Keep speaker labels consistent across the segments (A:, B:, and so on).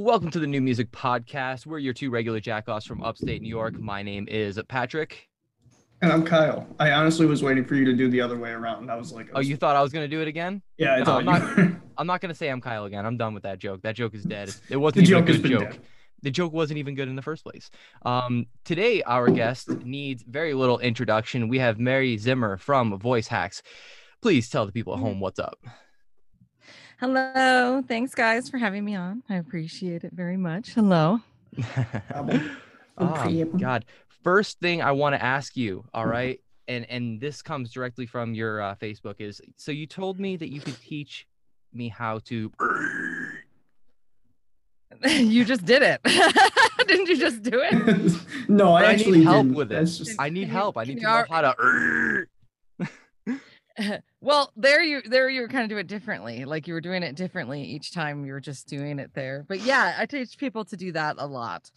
A: Welcome to the NuMusick Podcast. We're your two regular jackoffs from upstate New York. My name is Patrick.
B: And I'm Kyle. I honestly was waiting for you to do the other way around. I was like, I
A: Oh, you thought I was gonna do it again?
B: yeah, I
A: No, I'm
B: were.
A: I'm not gonna say I'm Kyle again. I'm done with that joke. That joke is dead. It wasn't
B: The
A: even
B: joke
A: a good joke.
B: dead.
A: The joke wasn't even good in the first place. Um, today, our guest needs very little introduction. We have Mary Zimmer from VoiceHacks. Please tell the people at home what's up.
C: Hello. Thanks, guys, for having me on. I appreciate it very much. Hello.
B: Problem.
A: Ah, God. First thing I want to ask you, all right, and and this comes directly from your uh, Facebook is so you told me that you could teach me how to.
C: you just did it. Didn't you just do it?
B: no, I
A: But I need
B: actually
A: help
B: didn't.
A: with it.
B: Just
A: I need help. I need to
C: you
A: know how to.
C: Well, there you there you were kind of do it differently. Like you were doing it differently each time you were just doing it there. But yeah, I teach people to do that a lot.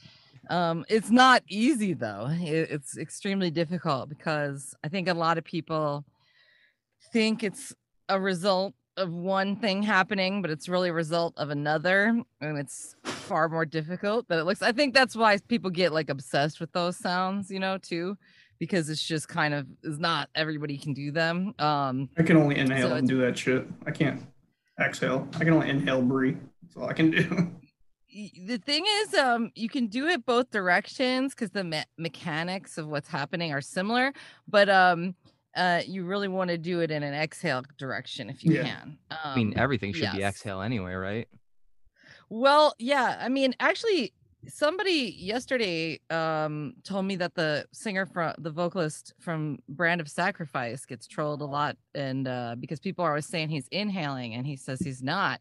C: Um, it's not easy though. It, it's extremely difficult because I think a lot of people think it's a result of one thing happening, but it's really a result of another, and it's far more difficult than it looks. I think that's why people get like obsessed with those sounds, you know, too, because it's just kind of is not everybody can do them. Um,
B: I can only inhale
C: So
B: and do that shit. I can't exhale. I can only inhale, breathe. That's all I can do.
C: the thing is um you can do it both directions because the me- mechanics of what's happening are similar but um uh you really want to do it in an exhale direction if you
B: Yeah.
C: can um,
A: I mean, everything should be exhale anyway, right?
C: well yeah i mean actually somebody yesterday um told me that the singer from the vocalist from brand of sacrifice gets trolled a lot and uh because people are always saying he's inhaling and he says he's not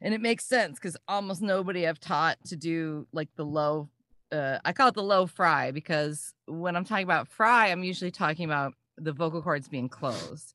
C: and it makes sense because almost nobody i've taught to do like the low uh i call it the low fry because when i'm talking about fry i'm usually talking about the vocal cords being closed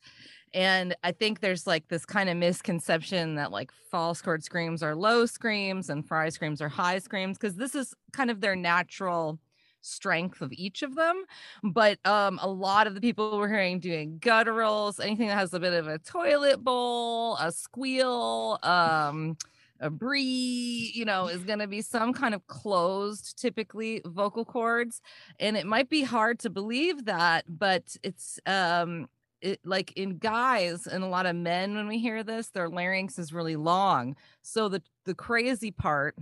C: and I think there's like this kind of misconception that like false chord screams are low screams and fry screams are high screams because this is kind of their natural strength of each of them. But um, a lot of the people we're hearing doing gutturals, anything that has a bit of a toilet bowl, a squeal, um, a brie, you know, is going to be some kind of closed, typically vocal cords. And it might be hard to believe that, but it's um it, like in guys and a lot of men when we hear this their larynx is really long. So the the crazy part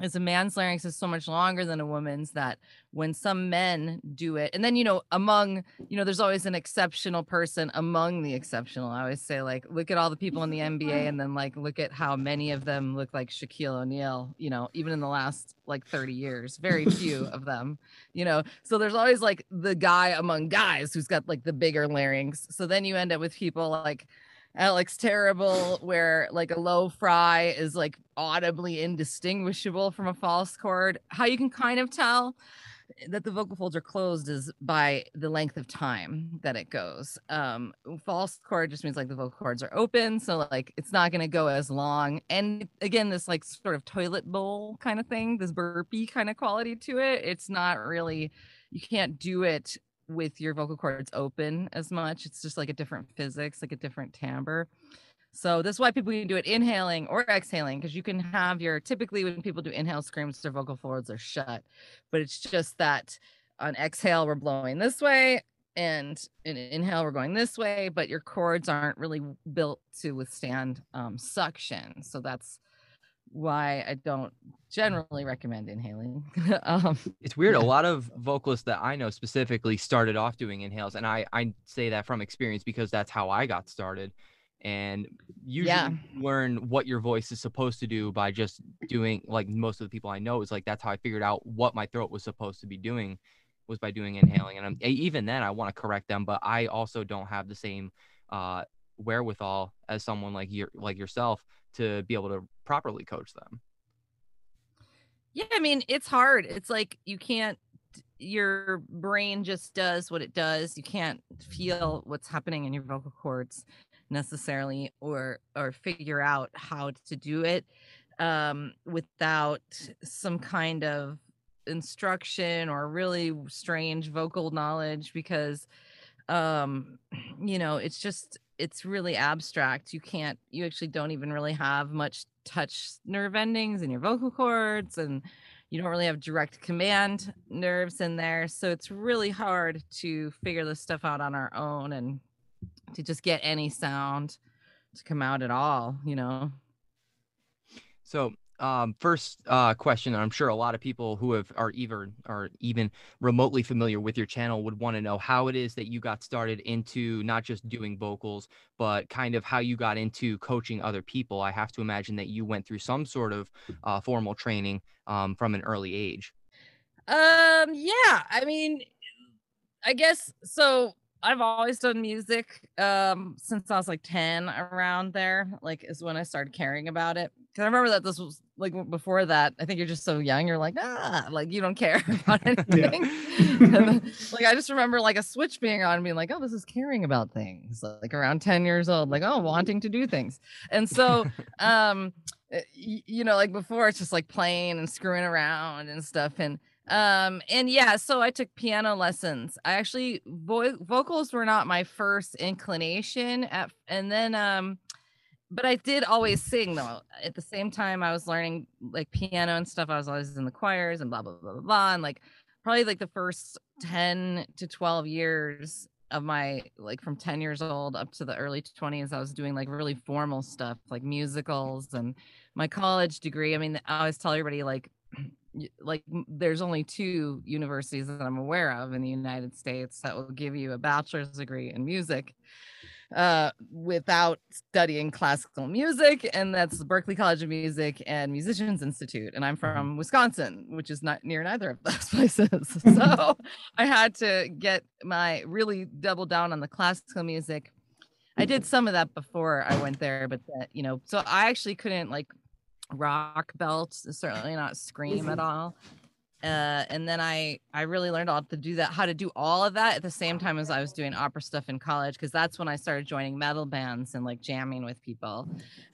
C: is a man's larynx is so much longer than a woman's that when some men do it and then you know among you know there's always an exceptional person among the exceptional. I always say like look at all the people in the nba and then like look at how many of them look like shaquille o'neal you know even in the last like 30 years very few of them you know? So there's always like the guy among guys who's got like the bigger larynx. So then you end up with people like alex terrible where like a low fry is like audibly indistinguishable from a false chord how you can kind of tell that the vocal folds are closed is by the length of time that it goes. Um, false chord just means like the vocal cords are open, so like it's not going to go as long. And again, this like sort of toilet bowl kind of thing, this burpee kind of quality to it. It's not really you can't do it with your vocal cords open as much. It's just like a different physics, like a different timbre. So this is why people can do it inhaling or exhaling because you can have your typically when people do inhale screams, their vocal folds are shut, but it's just that on exhale we're blowing this way and in inhale we're going this way, but your cords aren't really built to withstand um, suction. So that's why I don't generally recommend inhaling. um,
A: It's weird. A lot of vocalists that I know specifically started off doing inhales, and I I say that from experience because that's how I got started. And usually
C: Yeah.
A: you learn what your voice is supposed to do by just doing like most of the people I know is like that's how I figured out what my throat was supposed to be doing was by doing inhaling. And I'm, e- even then I want to correct them, but I also don't have the same uh, wherewithal as someone like you like yourself to be able to properly coach them.
C: Yeah, I mean, it's hard. It's like you can't your brain just does what it does. You can't feel what's happening in your vocal cords necessarily or or figure out how to do it um without some kind of instruction or really strange vocal knowledge because um you know it's just it's really abstract. You can't, you actually don't even really have much touch nerve endings in your vocal cords, and you don't really have direct command nerves in there. So it's really hard to figure this stuff out on our own and to just get any sound to come out at all, you know.
A: So um, first uh, question, I'm sure a lot of people who have are even are even remotely familiar with your channel would want to know how it is that you got started into not just doing vocals, but kind of how you got into coaching other people. I have to imagine that you went through some sort of uh, formal training um, from an early age.
C: Um, yeah, I mean, I guess so. I've always done music um since I was like 10 around there like is when I started caring about it cuz I remember that this was like before that I think you're just so young you're like ah like you don't care about anything. Then, like I just remember like a switch being on being like oh this is caring about things like around 10 years old like oh wanting to do things. And so um you know like before it's just like playing and screwing around and stuff and um and yeah so i took piano lessons. I actually vo- vocals were not my first inclination at and then um but i did always sing though at the same time i was learning like piano and stuff i was always in the choirs and blah blah blah blah, blah. and like probably like the first 10 to 12 years of my like from 10 years old up to the early 20s i was doing like really formal stuff like musicals and my college degree i mean i always tell everybody like like there's only two universities that I'm aware of in the United States that will give you a bachelor's degree in music uh, without studying classical music, and that's the Berklee College of Music and Musicians Institute. And I'm mm-hmm. from Wisconsin, which is not near neither of those places. so I had to get my really double down on the classical music. I did some of that before I went there, but that, you know, so I actually couldn't like rock belts, certainly not scream at all. Uh, and then I I really learned how to do that, how to do all of that at the same time as I was doing opera stuff in college, because that's when I started joining metal bands and like jamming with people.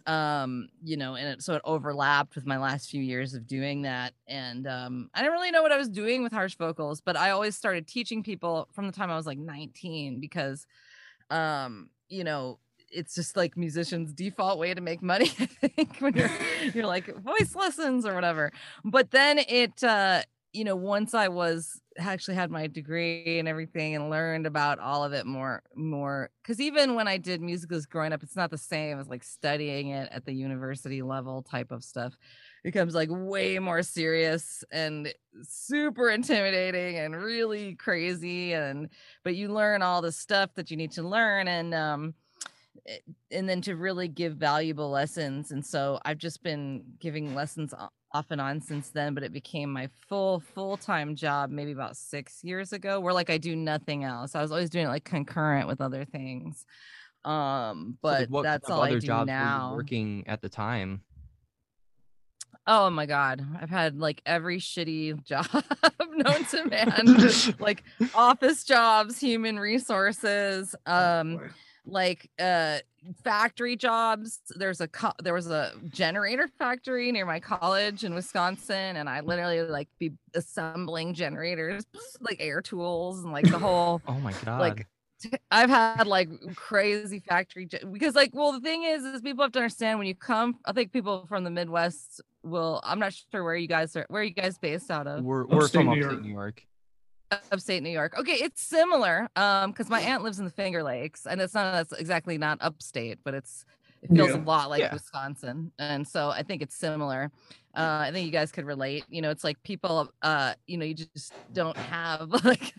C: Um, you know, and it, so it overlapped with my last few years of doing that. And um, I didn't really know what I was doing with harsh vocals, but I always started teaching people from the time I was like 19 because um, you know, it's just like musicians default way to make money i think when you're you're like voice lessons or whatever but then it uh you know once i was actually had my degree and everything and learned about all of it more more because even when i did musicals growing up it's not the same as like studying it at the university level type of stuff. It becomes like way more serious and super intimidating and really crazy and but you learn all the stuff that you need to learn and um and then to really give valuable lessons. And so I've just been giving lessons off and on since then, but it became my full full time job maybe about six years ago, where like I do nothing else. I was always doing it like concurrent with other things. Um, but so like what that's all other I do now.
A: working at the time.
C: Oh my god, I've had like every shitty job known to man, like office jobs, human resources, oh, um. Oh like uh factory jobs. There's a co- there was a generator factory near my college in wisconsin and i literally like be assembling generators like air tools and like the whole
A: oh my god.
C: like I've had like crazy factory jobs because like well the thing is is people have to understand when you come I think people from the Midwest will I'm not sure where you guys are where are you guys based out of?
A: We're, we're from New upstate New York
C: upstate New York. Okay, it's similar. Um, because my aunt lives in the Finger Lakes, and it's not that's exactly not upstate, but it's it feels yeah. a lot like yeah. Wisconsin, and so I think it's similar. Uh, I think you guys could relate. You know, it's like people, uh, you know, you just don't have like,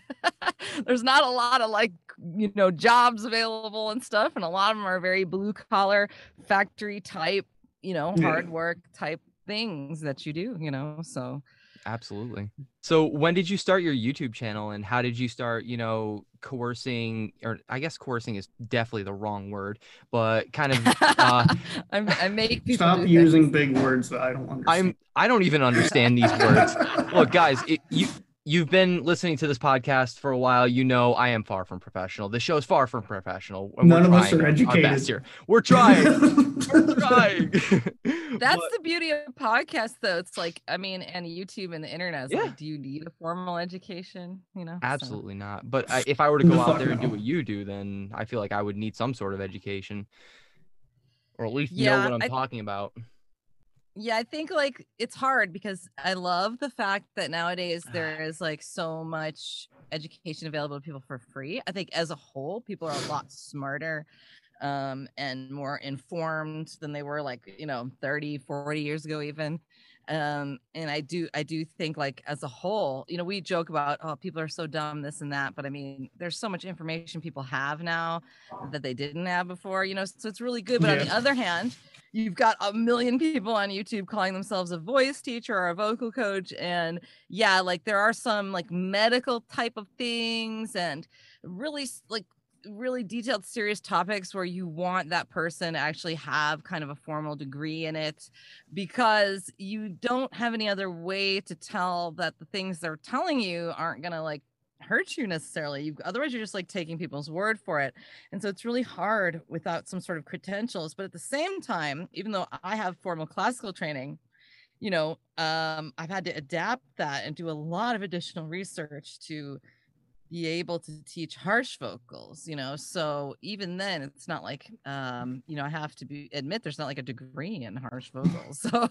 C: there's not a lot of like, you know, jobs available and stuff, and a lot of them are very blue collar, factory type, you know, yeah. hard work type things that you do. You know, so
A: Absolutely. So when did you start your YouTube channel and how did you start, you know, coercing or I guess coercing is definitely the wrong word, but kind of uh
C: I'm, I make
B: people stop using things. big words that I don't understand.
A: I'm I don't even understand these words. Look, guys, it, you you've been listening to this podcast for a while. You know I am far from professional. This show is far from professional. we're
B: None of us
A: trying
B: are educated.
A: here. We're trying. we're trying.
C: That's
A: But-
C: the beauty of podcasts, though. It's like, I mean, and YouTube and the internet. It's
A: Yeah.
C: like, do you need a formal education? You know, So-
A: Absolutely not. But I, if I were to go
B: the
A: out
B: fuck
A: there and do what you do, then I feel like I would need some sort of education, or at least know what I'm
C: I-
A: talking about.
C: Yeah, I think like it's hard because I love the fact that nowadays there is like so much education available to people for free. I think as a whole, people are a lot smarter um and more informed than they were like, you know, 30, 40 years ago even. Um and I do I do think like as a whole, you know, we joke about oh people are so dumb this and that, but I mean, there's so much information people have now that they didn't have before, you know, so it's really good, but on the other hand, you've got a million people on YouTube calling themselves a voice teacher or a vocal coach. And yeah, like there are some like medical type of things and really like really detailed serious topics where you want that person to actually have kind of a formal degree in it because you don't have any other way to tell that the things they're telling you aren't going to like hurt you necessarily you otherwise you're just like taking people's word for it and so it's really hard without some sort of credentials. But at the same time, even though I have formal classical training, you know, um, I've had to adapt that and do a lot of additional research to be able to teach harsh vocals, you know. So even then, it's not like, um, you know, I have to be admit there's not like a degree in harsh vocals. So,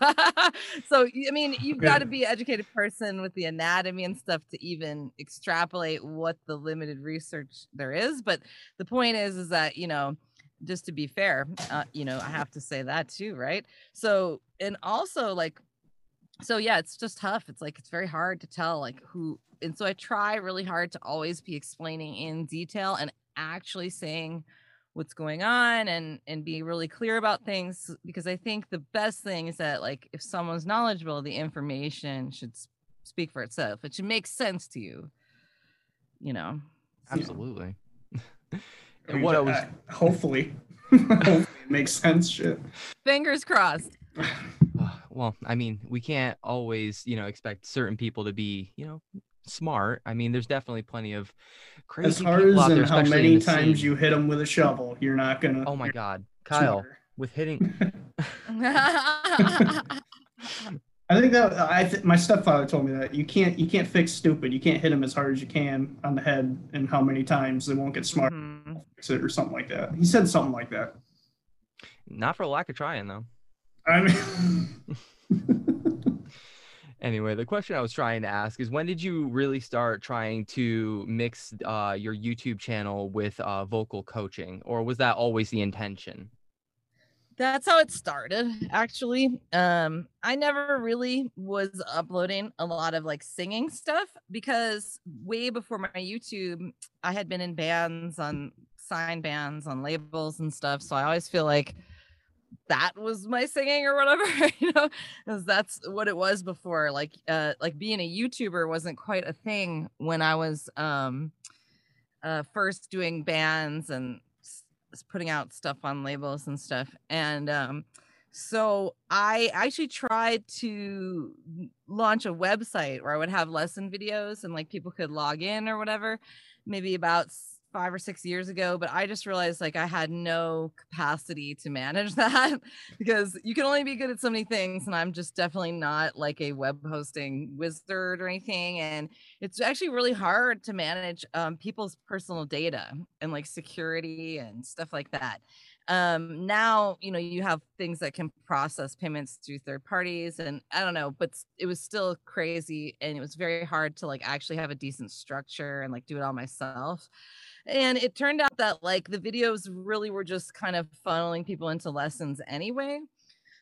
C: so I mean, you've got to be an educated person with the anatomy and stuff to even extrapolate what the limited research there is. But the point is, is that you know, just to be fair, uh, you know, I have to say that too, right? So, and also like so yeah it's just tough it's like it's very hard to tell like who and so i try really hard to always be explaining in detail and actually saying what's going on and and be really clear about things because i think the best thing is that like if someone's knowledgeable the information should speak for itself it should make sense to you you know
A: Absolutely.
B: I
A: And
B: mean,
A: what I was
B: uh, hopefully, hopefully it makes sense. Shit.
C: fingers crossed
A: well, I mean, we can't always, you know, expect certain people to be, you know, smart. I mean, there's definitely plenty of crazy
B: As hard
A: people
B: as
A: out there,
B: how many
A: the
B: times
A: scene.
B: you hit them with a shovel, you're not gonna.
A: Oh my God, Kyle,
B: smarter.
A: with hitting.
B: I think that I th- my stepfather told me that you can't you can't fix stupid. You can't hit them as hard as you can on the head, and how many times they won't get smart
C: Mhm.
B: or something like that. He said something like that.
A: Not for lack of trying, though.
B: I mean,
A: Anyway, the question I was trying to ask is when did you really start trying to mix uh, your YouTube channel with uh, vocal coaching, or was that always the intention?
C: that's how it started actually. Um i never really was uploading a lot of like singing stuff because way before my youtube i had been in bands on sign bands on labels and stuff. So i always feel like that was my singing or whatever you know because that's what it was before like uh like being a youtuber wasn't quite a thing when i was um uh first doing bands and putting out stuff on labels and stuff. And um so i actually tried to launch a website where i would have lesson videos and like people could log in or whatever maybe about five or six years ago but i just realized like i had no capacity to manage that because you can only be good at so many things and i'm just definitely not like a web hosting wizard or anything and it's actually really hard to manage um, people's personal data and like security and stuff like that. Um now you know you have things that can process payments through third parties and i don't know but it was still crazy and it was very hard to like actually have a decent structure and like do it all myself and it turned out that like the videos really were just kind of funneling people into lessons anyway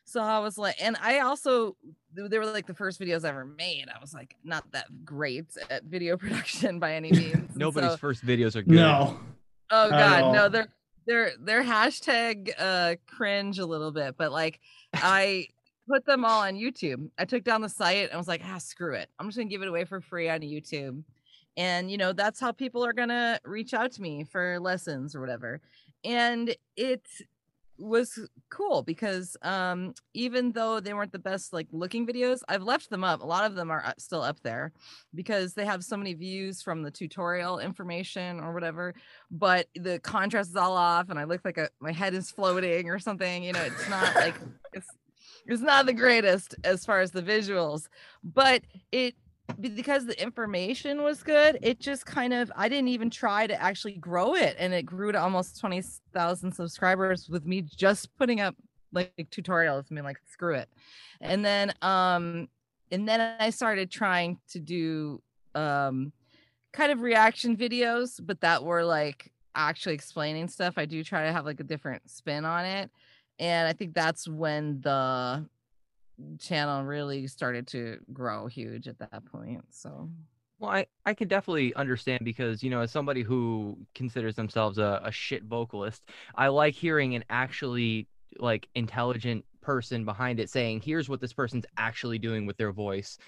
C: so i was like and i also they were like the first videos i ever made i was like not that great at video production by any means
A: Nobody's
C: so-
A: first videos are good.
B: no.
C: Oh god, no,
B: all.
C: they're they're they're hashtag uh cringe a little bit, but like I put them all on YouTube. I took down the site and was like, ah, screw it. I'm just gonna give it away for free on YouTube. And you know, that's how people are gonna reach out to me for lessons or whatever. And it was cool because um even though they weren't the best like looking videos i've left them up a lot of them are still up there because they have so many views from the tutorial information or whatever but the contrast is all off and i look like a my head is floating or something you know it's not like it's it's not the greatest as far as the visuals but it because the information was good, it just kind of I didn't even try to actually grow it, and it grew to almost twenty thousand subscribers with me just putting up like tutorials. I mean, like screw it, and then um, and then I started trying to do um, kind of reaction videos, but that were like actually explaining stuff. I do try to have like a different spin on it, and I think that's when the channel really started to grow huge at that point. So
A: well, I, I can definitely understand because, you know, as somebody who considers themselves a, a shit vocalist, I like hearing an actually like intelligent person behind it saying, here's what this person's actually doing with their voice.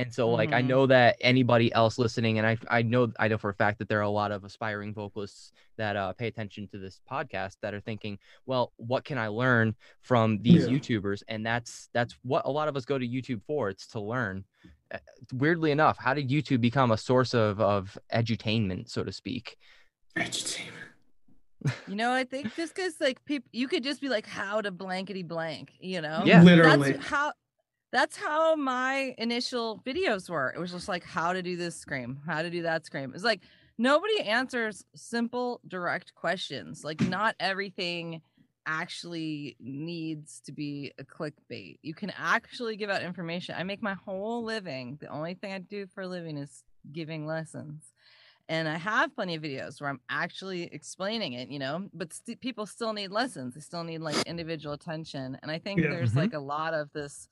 A: And so like mm-hmm. I know that anybody else listening, and I I know I know for a fact that there are a lot of aspiring vocalists that uh, pay attention to this podcast that are thinking, well, what can I learn from these yeah. YouTubers? And that's that's what a lot of us go to YouTube for. It's to learn. Uh, weirdly enough, how did YouTube become a source of of edutainment, so to speak?
B: Edutainment.
C: You know, I think just because like people, you could just be like, how to blankety blank, you know?
A: Yeah,
B: literally.
C: That's how that's how my initial videos were. It was just like how to do this scream, how to do that scream. It's like nobody answers simple, direct questions. Like not everything actually needs to be a clickbait. You can actually give out information. I make my whole living. The only thing I do for a living is giving lessons. And I have plenty of videos where I'm actually explaining it, you know, but st- people still need lessons. They still need like individual attention. And I think yeah. there's mm-hmm. like a lot of this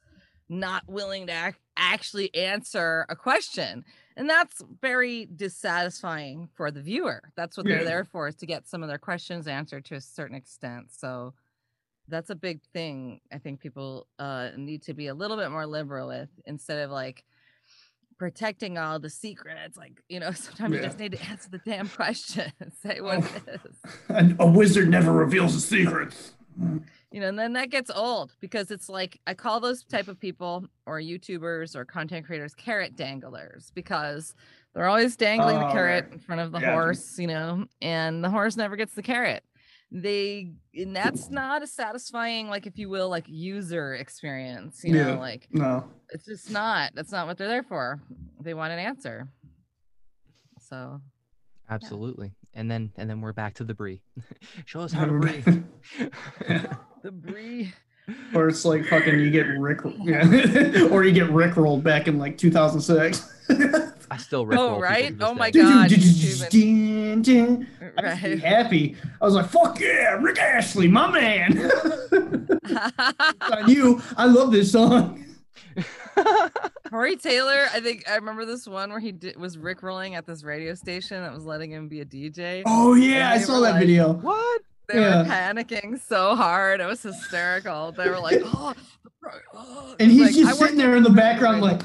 C: not willing to ac- actually answer a question. And that's very dissatisfying for the viewer. That's what yeah. they're there for is to get some of their questions answered to a certain extent. So that's a big thing I think people uh, need to be a little bit more liberal with instead of like protecting all the secrets. Like, you know, sometimes yeah. you just need to answer the damn question say what oh. it
B: is. A wizard never reveals the secrets Mm.
C: you know and then that gets old because it's like i call those type of people or youtubers or content creators carrot danglers because they're always dangling oh, the carrot right. in front of the yeah, horse you know and the horse never gets the carrot. They and that's not a satisfying like if you will like user experience you know like
B: no.
C: it's just not that's not what they're there for. They want an answer. So
A: absolutely. yeah. And then and then we're back to the brie show us how to breathe
C: the brie.
B: Or it's like fucking you get Rick, yeah. or you get Rick rolled back in like 2006.
A: I still Rick
C: Oh right! Oh my god!
B: right. Happy. I was like, "Fuck yeah, Rick Astley, my man." on you, I love this song.
C: Corey Taylor, I think I remember this one where he did, was Rick rolling at this radio station that was letting him be a DJ.
B: Oh yeah, I saw that like, video.
A: What?
C: They yeah. were panicking so hard. It was hysterical. They were like, oh,
B: oh. and he's like, just sitting there in the background, like,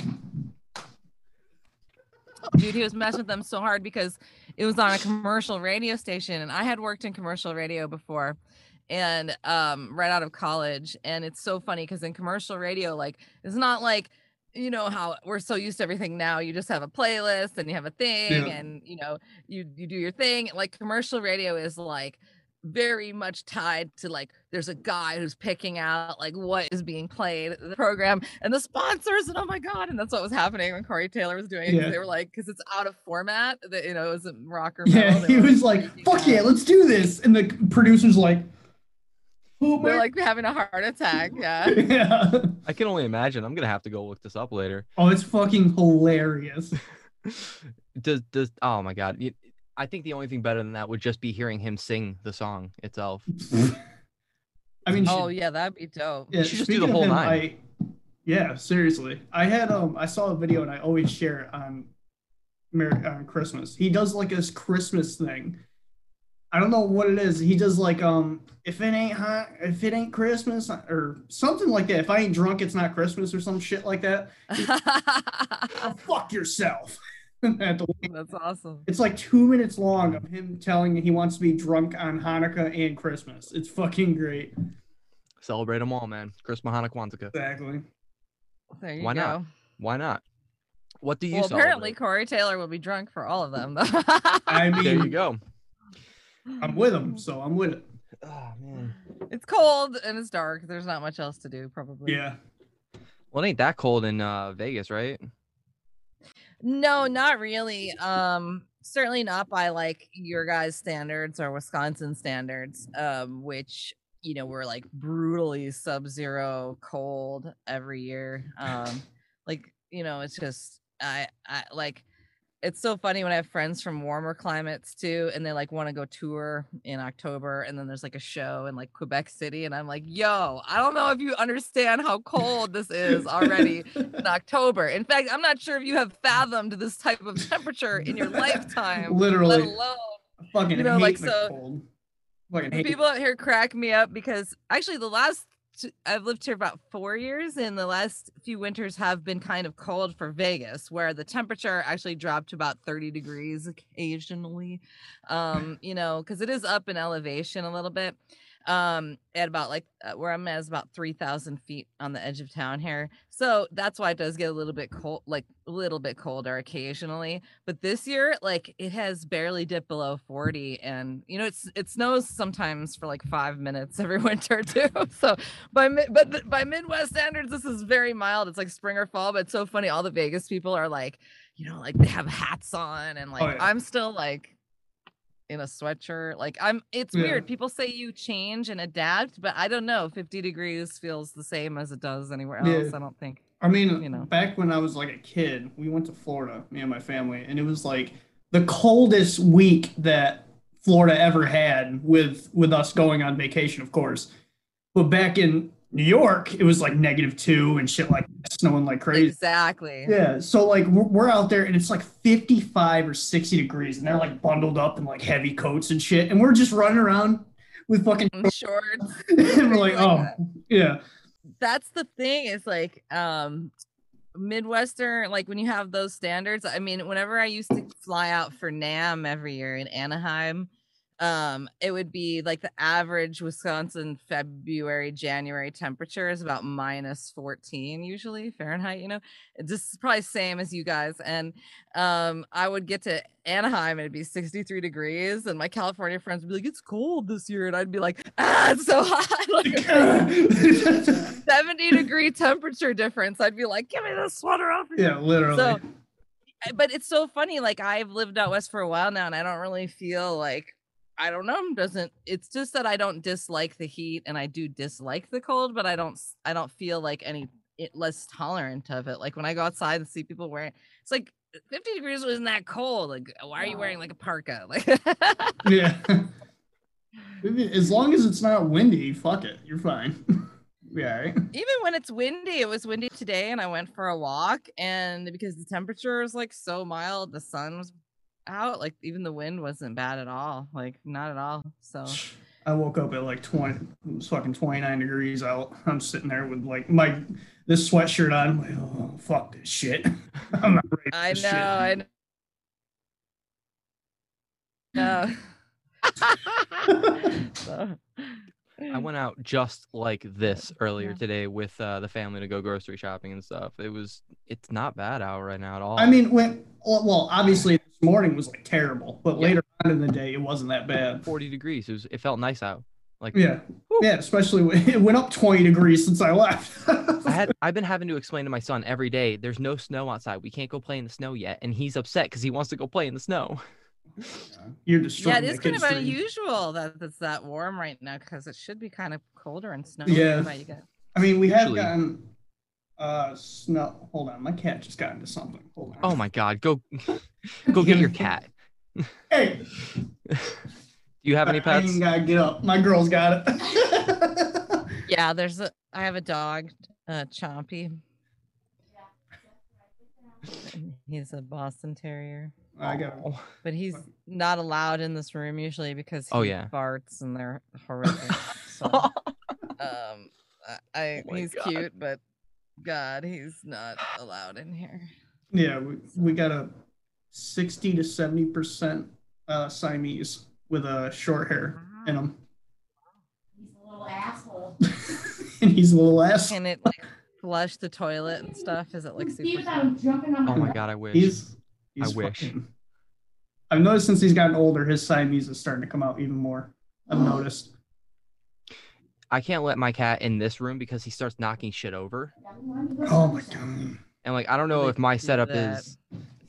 C: dude, he was messing with them so hard because it was on a commercial radio station, and I had worked in commercial radio before and um right out of college and it's so funny because in commercial radio like it's not like you know how we're so used to everything now you just have a playlist and you have a thing yeah. and you know you you do your thing like commercial radio is like very much tied to like there's a guy who's picking out like what is being played the program and the sponsors and oh my god and that's what was happening when Corey Taylor was doing it yeah. they were like because it's out of format that you know it wasn't rock or
B: metal, yeah he was like fuck out. yeah let's do this and the producers like
C: oh they're like having a heart attack yeah
B: yeah
A: I can only imagine I'm gonna have to go look this up later
B: oh it's fucking hilarious
A: does does oh my god I think the only thing better than that would just be hearing him sing the song itself.
B: I mean,
C: oh yeah, that'd be dope.
B: Yeah, should just do the whole him, nine. I, yeah, seriously. I had um, I saw a video and I always share it on, on Christmas. He does like this Christmas thing. I don't know what it is. He does like um, if it ain't hot, if it ain't Christmas or something like that. If I ain't drunk, it's not Christmas or some shit like that. oh, fuck yourself.
C: That's awesome.
B: It's like two minutes long of him telling he wants to be drunk on Hanukkah and Christmas. It's fucking great.
A: Celebrate them all, man. Christmas, Hanukkah, Kwanzaa.
B: Exactly.
C: There you
A: Why
C: go.
A: not? Why not? What do you
C: Well, apparently? Corey Taylor will be drunk for all of them.
B: I mean,
A: There you go.
B: I'm with him, so I'm with it.
A: Oh man.
C: It's cold and it's dark. There's not much else to do, probably.
B: Yeah.
A: Well, it ain't that cold in uh, Vegas, right?
C: No, not really. Um, certainly not by like your guys' standards or Wisconsin standards, um, which you know were like brutally sub-zero cold every year. Um, like you know, it's just I I like it's so funny when I have friends from warmer climates too, and they like want to go tour in October, and then there's like a show in like Quebec City, and I'm like, yo, I don't know if you understand how cold this is already in October. In fact, I'm not sure if you have fathomed this type of temperature in your lifetime, let
B: Literally.
C: alone
B: I fucking
C: You know,
B: hate
C: like,
B: the
C: so-
B: cold. Fucking hate
C: people out here crack me up because actually the last I've lived here about four years and the last few winters have been kind of cold for Vegas where the temperature actually dropped to about 30 degrees occasionally. Um you know because it is up in elevation a little bit um at about like uh, where i'm at is about 3000 feet on the edge of town here. So that's why it does get a little bit cold like a little bit colder occasionally. But this year like it has barely dipped below 40 and you know it's it snows sometimes for like five minutes every winter too. So by but by midwest standards this is very mild. It's like spring or fall but it's so funny. All the vegas people are like you know like they have hats on and like
B: yeah.
C: i'm still like in a sweatshirt like i'm it's
B: Yeah.
C: weird people say you change and adapt but i don't know 50 degrees feels the same as it does anywhere else
B: Yeah.
C: i don't think
B: I mean,
C: you know.
B: back when I was like a kid, we went to Florida, me and my family, and it was like the coldest week that Florida ever had with with us going on vacation, of course. But back in New York, it was like negative two and shit like snowing like crazy.
C: exactly
B: Yeah, so like we're, out there and it's like 55 or 60 degrees, and they're like bundled up in like heavy coats and shit, and we're just running around with fucking
C: In shorts
B: and we're like,
C: Like
B: oh
C: that.
B: yeah,
C: that's the thing is like um midwestern like when you have those standards i mean whenever i used to fly out for NAMM every year in anaheim um it would be like the average wisconsin february january temperature is about minus 14 usually fahrenheit you know it's just probably same as you guys and um i would get to anaheim and it'd be 63 degrees and my california friends would be like it's cold this year and i'd be like ah it's so hot like, 70 degree temperature difference. I'd be like, give me the sweater off.
B: yeah, literally.
C: So, but it's so funny. Like I've lived out west for a while now, and I don't really feel like I don't know. Doesn't it's just that I don't dislike the heat, and I do dislike the cold, but I don't. I don't feel like any it less tolerant of it. Like when I go outside and see people wearing, it's like uh, 50 degrees wasn't that cold. Like uh, why are you wearing like a parka? Like
B: yeah. As long as it's not windy, fuck it, you're fine. yeah, right?
C: even when it's windy, it was windy today, and I went for a walk, and because the temperature is like so mild, the sun was out. Like even the wind wasn't bad at all. Like not at all. So
B: I woke up at like 20, it was fucking 29 degrees out. I'm sitting there with like my this sweatshirt on. I'm like, oh, fuck this shit. I'm not ready for
C: I know,
B: shit.
C: I know. No. so,
A: I went out just like this earlier
C: Yeah.
A: today with uh, the family to go grocery shopping and stuff. It was, it's not bad out right now at all.
B: I mean, when well, obviously this morning was like terrible, but
A: Yeah.
B: later on in the day it wasn't that bad.
A: 40 degrees. It was, it felt nice out. Like
B: Yeah,
A: Whew.
B: yeah, especially when it went up 20 degrees since I left.
A: I had, I've been having to explain to my son every day. There's no snow outside. We can't go play in the snow yet, and he's upset because he wants to go play in the snow.
B: You're
C: yeah,
B: destroying
C: it
B: the
C: is kind of
B: dream.
C: unusual that it's that warm right now because it should be kind of colder and snowy.
B: Yeah.
C: You guys?
B: I mean, we have gotten uh snow. Hold on, my cat just got into something. Hold on.
A: Oh my God, go, go get your cat.
B: Hey,
A: Do you have any
B: I
A: pets?
B: ain't gotta get up. My girl's got it.
C: Yeah, there's a. I have a dog, uh, Chompy. And He's a Boston Terrier.
B: I got.
A: Oh.
C: but he's not allowed in this room usually because he
A: Oh, yeah.
C: farts and they're horrific. so, um, I, I
A: Oh
C: he's
A: God.
C: cute, but God, he's not allowed in here.
B: Yeah, we, we got a sixty to seventy percent uh Siamese with a uh, short hair in him.
D: He's a little asshole.
B: Can he's a little ass.
C: Can it like flush the toilet and stuff? Is it like super?
A: Oh my god, I wish.
B: He's, he's
A: I wish.
B: fucking- I've noticed since he's gotten older, his Siamese is starting to come out even more. I've noticed.
A: I can't let my cat in this room because he starts knocking shit over.
B: Oh my god.
A: And like I don't know if my setup
C: that.
A: is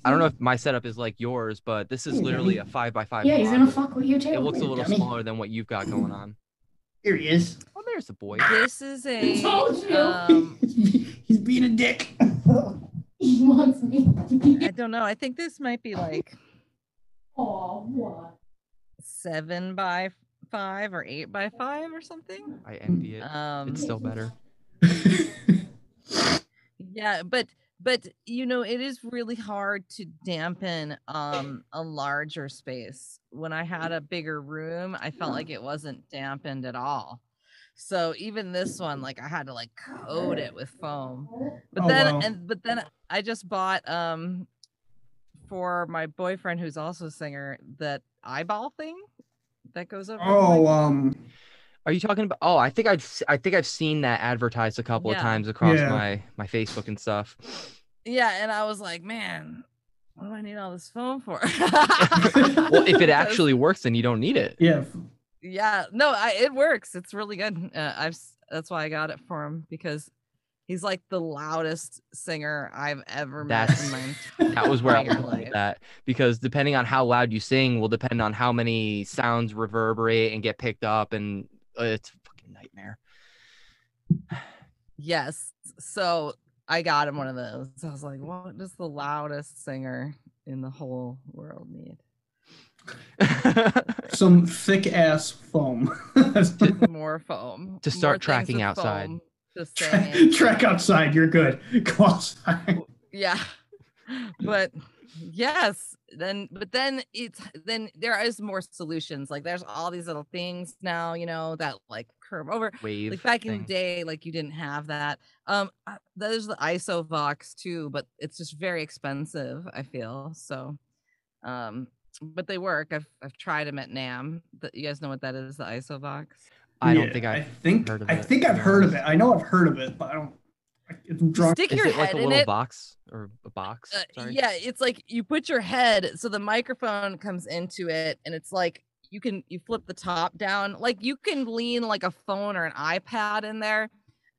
A: I don't know if my setup is like yours, but this is
D: Hey,
A: literally
D: Daddy.
A: a five by five.
D: Yeah, he's gonna fuck with you too.
A: It looks a little
D: Dummy.
A: smaller than what you've got going on.
B: Here he is.
A: Oh, there's the boy.
C: This is a
D: told you.
C: um
B: he's being a dick.
D: He wants me.
C: I don't know. I think this might be like
D: Oh, what?
C: seven by five or eight by five or something.
A: I envy it.
C: Um
A: It's still better.
C: yeah, but but you know, it is really hard to dampen um a larger space. When I had a bigger room, I felt like it wasn't dampened at all. So even this one, like I had to like coat it with foam. But
B: Oh,
C: then
B: wow.
C: and but then I just bought um for my boyfriend who's also a singer that eyeball thing that goes over.
B: oh,
C: mic.
B: um,
A: Are you talking about? Oh, I think I've I think I've seen that advertised a couple of times across
B: Yeah.
A: my my Facebook and stuff.
C: yeah, and I was like, man, what do I need all this foam for?
A: Well, if it actually works, then you don't need it.
B: yeah.
C: yeah, no, I, it works. It's really good. Uh, I've that's why I got it for him because he's like the loudest singer I've ever met in
A: That's-
C: my
A: That was where I was
C: entire
A: going
C: life.
A: that because depending on how loud you sing will depend on how many sounds reverberate and get picked up, and uh, it's a fucking nightmare.
C: Yes. So I got him one of those. I was like, what does the loudest singer in the whole world need?
B: Some thick ass foam.
C: More foam.
A: To start
C: more
A: tracking outside.
C: foam To
B: Tra-
C: sing in.
B: Track outside. You're good. Go outside.
C: Yeah. But yes, then but then it's then there is more solutions. Like there's all these little things now, you know, that like curve over.
A: Wave.
C: like back in the day like you didn't have that um there's the isovox too but it's just very expensive i feel so um but they work i've i've tried them at NAMM that you guys know what that is the isovox
A: I don't think
B: I
A: I've
B: think
A: heard of
B: I
A: it.
B: think I've heard of it. I know I've heard of it, but I don't. It's drunk.
C: stick
A: Is
C: your
A: it like
C: head
A: a
C: in
A: little
C: it
A: box or a box?
C: uh,
A: Sorry.
C: yeah it's like you put your head so the microphone comes into it and it's like you can you flip the top down like you can lean like a phone or an ipad in there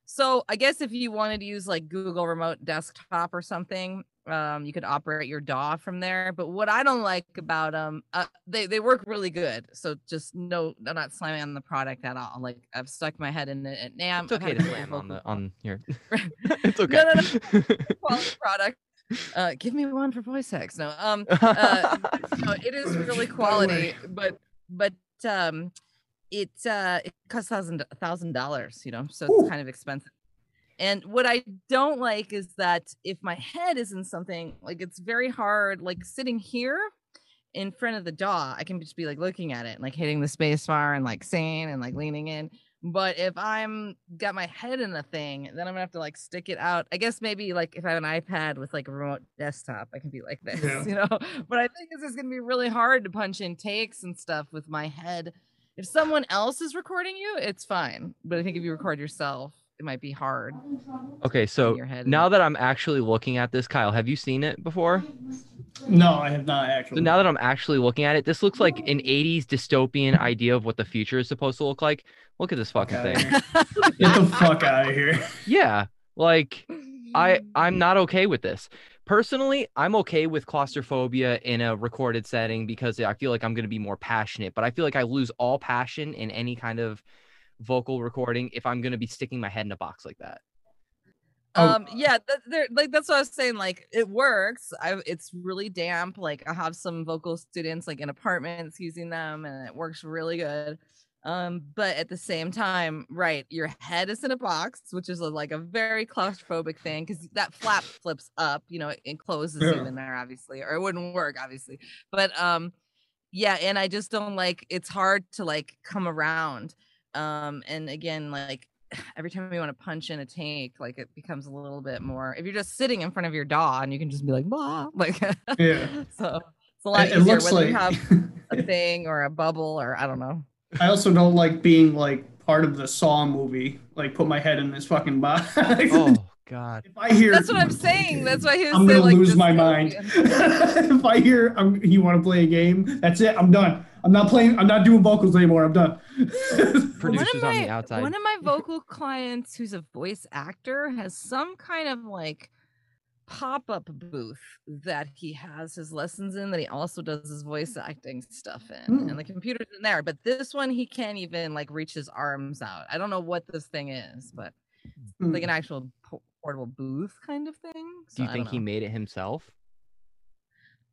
C: so i guess if you wanted to use like google remote desktop or something um you could operate your daw from there but what i don't like about them uh, they they work really good so just no i'm not slamming on the product at all like i've stuck my head in it at NAMM
A: It's okay to slam on the on here.
C: Right.
A: it's okay.
C: No, no, quality product uh give me one for voice hacks no um uh, no, it is really quality, but but um, it uh, it costs thousand thousand dollars, you know, so
B: Ooh.
C: it's kind of expensive. And what I don't like is that if my head is in something, like it's very hard, like sitting here in front of the DAW, I can just be like looking at it, and, like hitting the space bar and like saying and like leaning in. But if I'm got my head in a thing, then I'm gonna have to like stick it out. I guess maybe like if I have an iPad with like a remote desktop, I can be like this,
B: Yeah.
C: you know. But I think this is gonna be really hard to punch in takes and stuff with my head. If someone else is recording you, it's fine. But I think if you record yourself, it might be hard.
A: okay, so now that I'm actually looking at this, Kyle, have you seen it before?
B: No, I have not
A: So
B: actually.
A: now that I'm actually looking at it, this looks like an 80s dystopian idea of what the future is supposed to look like. Look at this fucking
B: Fuck
A: thing.
B: Get the fuck out of here.
A: Yeah, like I I'm not okay with this. Personally, I'm okay with claustrophobia in a recorded setting because I feel like I'm going to be more passionate, but I feel like I lose all passion in any kind of vocal recording if I'm going to be sticking my head in a box like that.
B: Oh.
C: um yeah that, like that's what i was saying like it works. I it's really damp like i have some vocal students like in apartments using them and it works really good. Um but at the same time right your head is in a box which is a, like a very claustrophobic thing because that flap flips up you know it, it closes you in there obviously or it wouldn't work obviously. But um yeah and i just don't like it's hard to like come around um and again like every time you want to punch in a tank, like it becomes a little bit more. If you're just sitting in front of your DAW and you can just be like, blah, like,
B: Yeah.
C: so it's a lot
B: It, it
C: easier
B: looks
C: whether
B: like.
C: you have a thing or a bubble or I don't know.
B: I also don't like being like part of the Saw movie. Like put my head in this fucking box.
A: Oh God.
B: if I hear
C: That's what I'm saying. That's why he was
B: I'm gonna
C: like,
B: lose my mind. if I hear I'm, you want to play a game, that's it. I'm done. I'm not playing. I'm not doing vocals anymore. I'm done.
A: Producers
C: one
A: on
C: of
A: the
C: my,
A: outside.
C: One of my vocal clients who's a voice actor has some kind of like pop-up booth that he has his lessons in that he also does his voice acting stuff in
B: Hmm.
C: and the computer's in there but this one he can't even like reach his arms out i don't know what this thing is but it's like an actual po- portable booth kind of thing
A: Do you think he made it himself?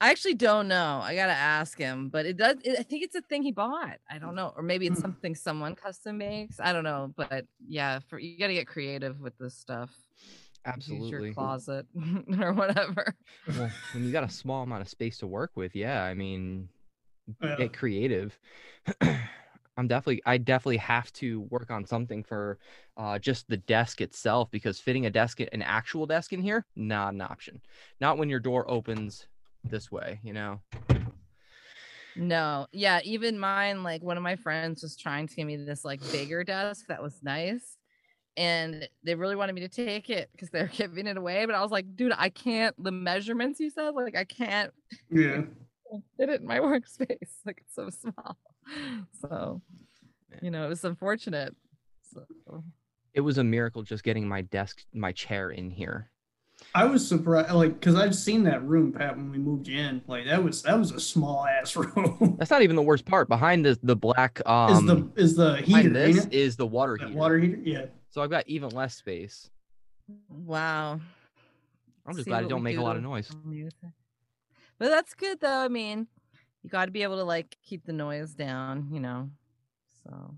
C: i actually don't know i gotta ask him but it does it, i think it's a thing he bought i don't know or maybe it's
B: Hmm.
C: something someone custom makes i don't know but yeah for you gotta get creative with this stuff Use
A: Absolutely.
C: your closet or whatever
A: Well, when you got a small amount of space to work with, yeah, I mean,
B: Yeah.
A: get creative. I'm definitely, I definitely have to work on something for uh, just the desk itself because fitting a desk, an actual desk in here, not an option. Not when your door opens this way, you know.
C: No, yeah, even mine, like one of my friends was trying to give me this like bigger desk that was nice. And they really wanted me to take it because they're giving it away. But I was like, dude, I can't the measurements you said, like I can't
B: yeah.
C: fit it in my workspace. Like it's so small. So
A: Yeah.
C: you know, it was unfortunate. So
A: It was a miracle just getting my desk, my chair in here.
B: I was surprised, like, because I've seen that room, Pat, when we moved in. Like that was that was a small ass room.
A: That's not even the worst part. Behind the the black um
B: is the is the
A: behind
B: heater?
A: this
B: it?
A: is the water
B: That
A: heater.
B: water heater? Yeah.
A: So I've got even less space.
C: wow.
A: I'm just
C: See
A: glad it don't
C: we
A: make a lot of noise.
C: mute. But that's good though. I mean, you got to be able to like keep the noise down, you know. So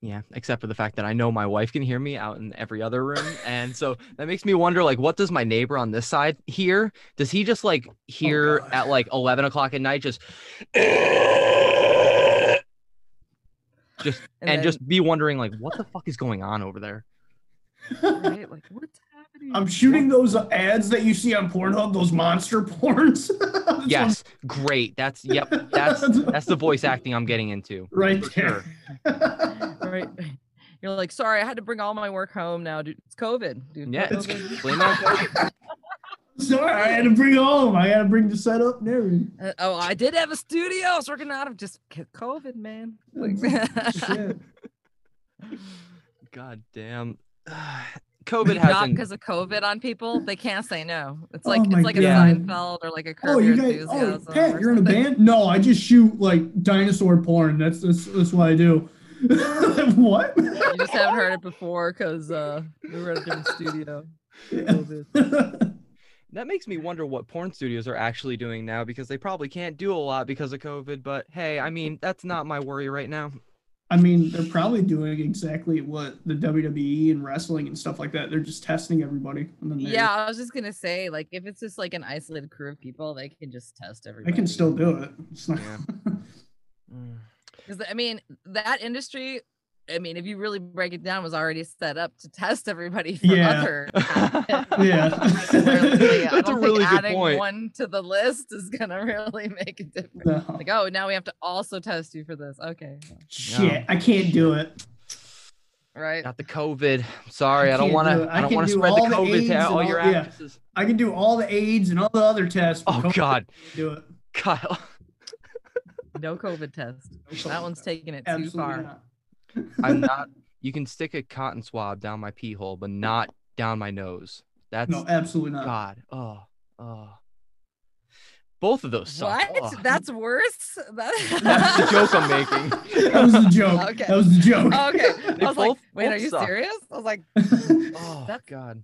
A: Yeah, except for the fact that I know my wife can hear me out in every other room, and so that makes me wonder, like, what does my neighbor on this side hear? Does he just like hear
B: God.
A: at like eleven o'clock at night, just, just and,
C: then-
A: just be wondering, like, what the fuck is going on over there?
C: right, like what's happening?
B: I'm shooting those ads that you see on Pornhub, those monster porns. That's what-
A: Yes, great. That's yep. That's that's the voice acting I'm getting into.
B: right
A: for
B: there.
C: right. You're like, sorry, I had to bring all my work home now, dude. It's COVID, dude.
A: Yeah,
B: It's-
C: COVID.
A: Blame COVID.
B: Sorry, I had to bring it home. I had to bring the setup and everything.
C: Uh, oh, I did have a studio. I was working out of just COVID, man. Like-
B: Shit.
A: God damn. COVID
C: Not
A: hasn't.
C: because of COVID on people, they can't say no. It's
B: Oh
C: like
B: my
C: it's like a Seinfeld or like a
B: Oh, you guys, oh, Pat, you're in a band? No, I just shoot like dinosaur porn. That's that's, that's what I do. what?
C: You just haven't heard it before because uh, we were at a different studio. Yeah.
A: That makes me wonder what porn studios are actually doing now because they probably can't do a lot because of COVID. But hey, I mean, that's not my worry right now.
B: I mean, they're probably doing exactly what the WWE and wrestling and stuff like that. They're just testing everybody. And then
C: Yeah, I was just gonna say, like, if it's just like an isolated crew of people, they can just test everybody.
B: they can still do it. It's not.
A: Yeah. Mm.
C: Because I mean, that industry. I mean, if you really break it down, it was already set up to test everybody for
B: Yeah.
C: other.
B: Yeah.
C: Really, I
A: That's a
C: don't
A: really
C: think
A: good
C: adding
A: point.
C: one to the list is gonna really make a difference.
B: No.
C: Like, oh, now we have to also test you for this. Okay,
B: Shit, I can't do it.
C: right.
A: Got the COVID. Sorry, I, don't want to.
B: it.
A: I
B: I
A: don't
B: can
A: want to
B: do
A: spread
B: all
A: the
B: the
A: COVID
B: AIDS
A: to all
B: all-
A: your
B: yeah.
A: actresses.
B: I can do all the AIDS and all the other tests.
A: Oh
B: COVID,
A: God,
B: do it.
A: Kyle.
C: No COVID test.
B: No
C: That one's
B: test.
C: taking it too far.
B: not.
A: I'm not. You can stick a cotton swab down my pee hole, but not down my nose. That's
B: No, absolutely not.
A: God. Oh, oh. Both of those suck.
C: What?
A: Ugh.
C: That's worse. That-
A: That's the joke I'm making.
B: that was the joke.
C: Okay.
B: That was the joke.
C: Oh, okay.
A: They
C: I was like,
A: both-
C: wait, are you
A: suck.
C: serious? I was like,
A: Oh
C: That's-
A: God.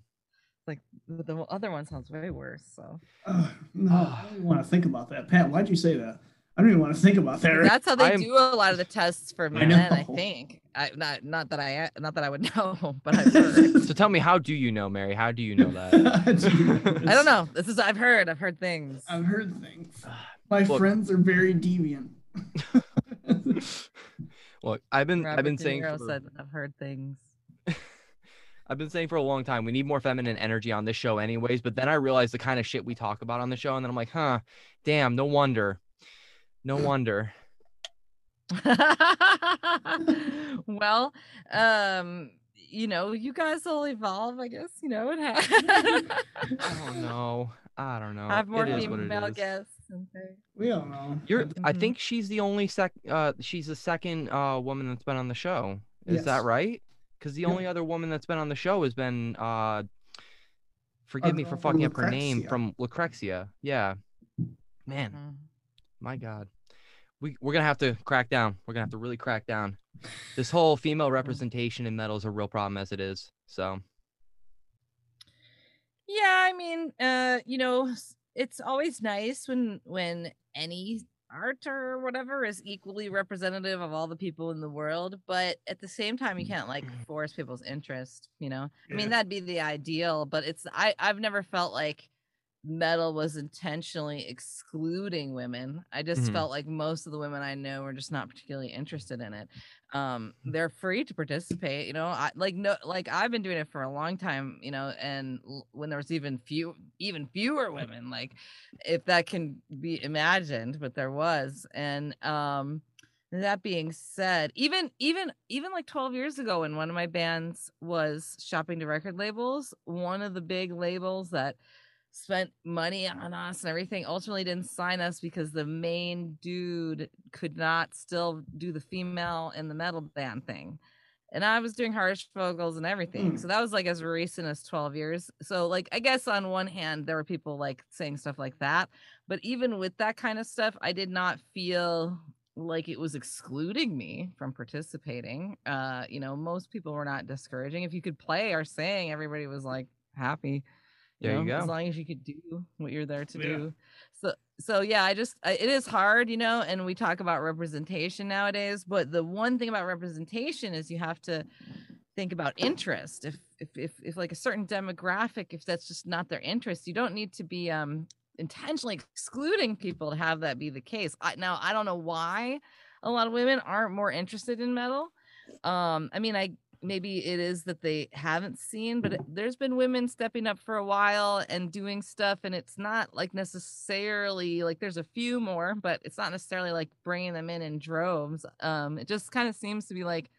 C: like the the other one sounds way worse. So
B: Ugh, no, I don't want to think about that. Pat, why'd you say that? I don't even want to think about that. right
C: that's how they
A: I'm-
C: do a lot of the tests for men. I,
B: know.
C: think. I not not that I not that I would know, but I've heard.
A: So tell me, how do you know, Mary? How do you know that?
C: I don't know. This is I've heard. I've heard things.
B: I've heard things. My
A: Look.
B: friends are very deviant.
A: Look, I've been I've been
C: De
A: saying for,
C: said I've heard things.
A: I've been saying for a long time we need more feminine energy on this show, anyways. But then I realized the kind of shit we talk about on the show, and then I'm like, huh, damn, no wonder, no wonder.
C: well, um, you know, you guys will evolve, I guess. You know, it has.
A: I don't know. I don't know.
C: I Have more
A: it is what it
C: female guests. and things.
B: We don't know.
A: You're. I think she's the only sec. Uh, she's the second uh woman that's been on the show. Is
B: Yes.
A: that right? Because the
B: Yep.
A: only other woman that's been on the show has been uh. Forgive me for
B: girl from
A: fucking up her name from Lucrexia. Yeah. Man,
C: Mhm.
A: My God. We we're gonna have to crack down. We're gonna have to really crack down. This whole female mm. representation in metal is a real problem as it is. So
C: Yeah, I mean, uh, you know, it's always nice when when any art or whatever is equally representative of all the people in the world, but at the same time you mm. can't like mm. force people's interest, you know. I mean, that'd be the ideal, but it's I I've never felt like metal was intentionally excluding women. I just
A: Mhm.
C: felt like most of the women I know were just not particularly interested in it. Um, they're free to participate, you know. I like no like I've been doing it for a long time, you know, and l- when there was even few even fewer women, like if that can be imagined, but there was. And um that being said, even even even like 12 years ago when one of my bands was shopping to record labels, one of the big labels that spent money on us and everything ultimately didn't sign us because the main dude could not still do the female in the metal band thing. And i was doing harsh vocals and everything.
B: Mm.
C: so that was like as recent as 12 years. So like i guess on one hand there were people like saying stuff like that. But even with that kind of stuff i did not feel like it was excluding me from participating. Uh you know most people were not discouraging. If you could play or sing everybody was like happy
A: There you
C: know,
A: go.
C: As long as you could do what you're there to
B: Yeah.
C: do. So so yeah, I just I, it is hard, you know, and we talk about representation nowadays, but the one thing about representation is you have to think about interest. If if if, if like a certain demographic, if that's just not their interest, you don't need to be um intentionally excluding people to have that be the case. I, now I don't know why a lot of women aren't more interested in metal. Um, I mean, I maybe it is that they haven't seen, but there's been women stepping up for a while and doing stuff, and it's not like necessarily like there's a few more, but it's not necessarily like bringing them in in droves. Um, it just kind of seems to be like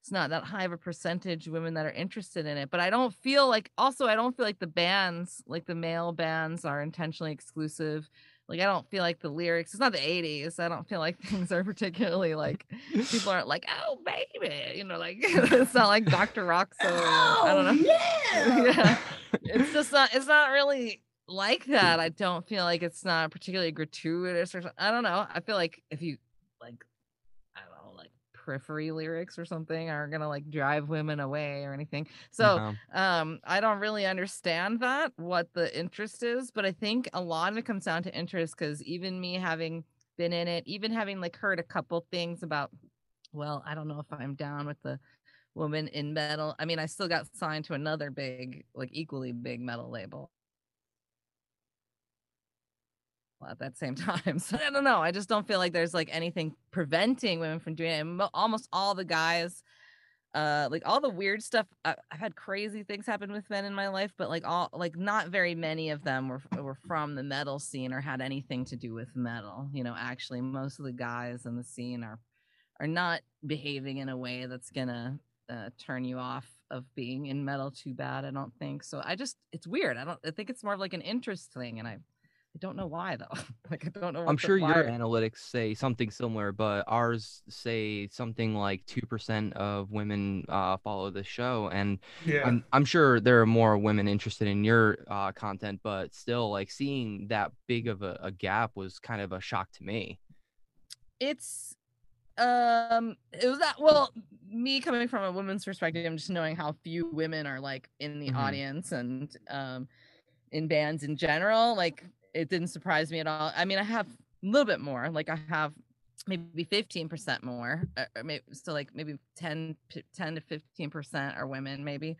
C: it's not that high of a percentage of women that are interested in it. But I don't feel like also I don't feel like the bands, like the male bands, are intentionally exclusive. Like I don't feel like the lyrics. It's not the '80s. I don't feel like things are particularly like people aren't like, oh baby, you know, like it's not like Dr. Rockso. or, I don't know.
B: Oh, Yeah.
C: yeah. It's just not it's not really like that. I don't feel like it's not particularly gratuitous or something. I don't know. I feel like if you like I don't know, like periphery lyrics or something are gonna like drive women away or anything. So
A: uh-huh.
C: um i don't really understand that what the interest is but i think a lot of it comes down to interest because even me having been in it even having like heard a couple things about well i don't know if i'm down with the woman in metal i mean i still got signed to another big like equally big metal label at that same time so i don't know i just don't feel like there's like anything preventing women from doing it almost all the guys uh like all the weird stuff I, i've had crazy things happen with men in my life but like all like not very many of them were were from the metal scene or had anything to do with metal you know actually most of the guys in the scene are are not behaving in a way that's gonna uh, turn you off of being in metal too bad i don't think so i just it's weird i don't i think it's more of like an interest thing and i i don't know why though like i don't know
A: I'm sure your analytics say something similar, but ours say something like two percent of women uh, follow the show, and
B: Yeah.
A: I'm I'm sure there are more women interested in your uh, content, but still, like seeing that big of a, a gap was kind of a shock to me.
C: it's um it was that well me coming from a woman's perspective i'm just knowing how few women are like in the
A: Mhm.
C: audience and um in bands in general like it didn't surprise me at all. I mean i have a little bit more like i have maybe 15% more uh, maybe so like maybe 10 10 to 15% are women maybe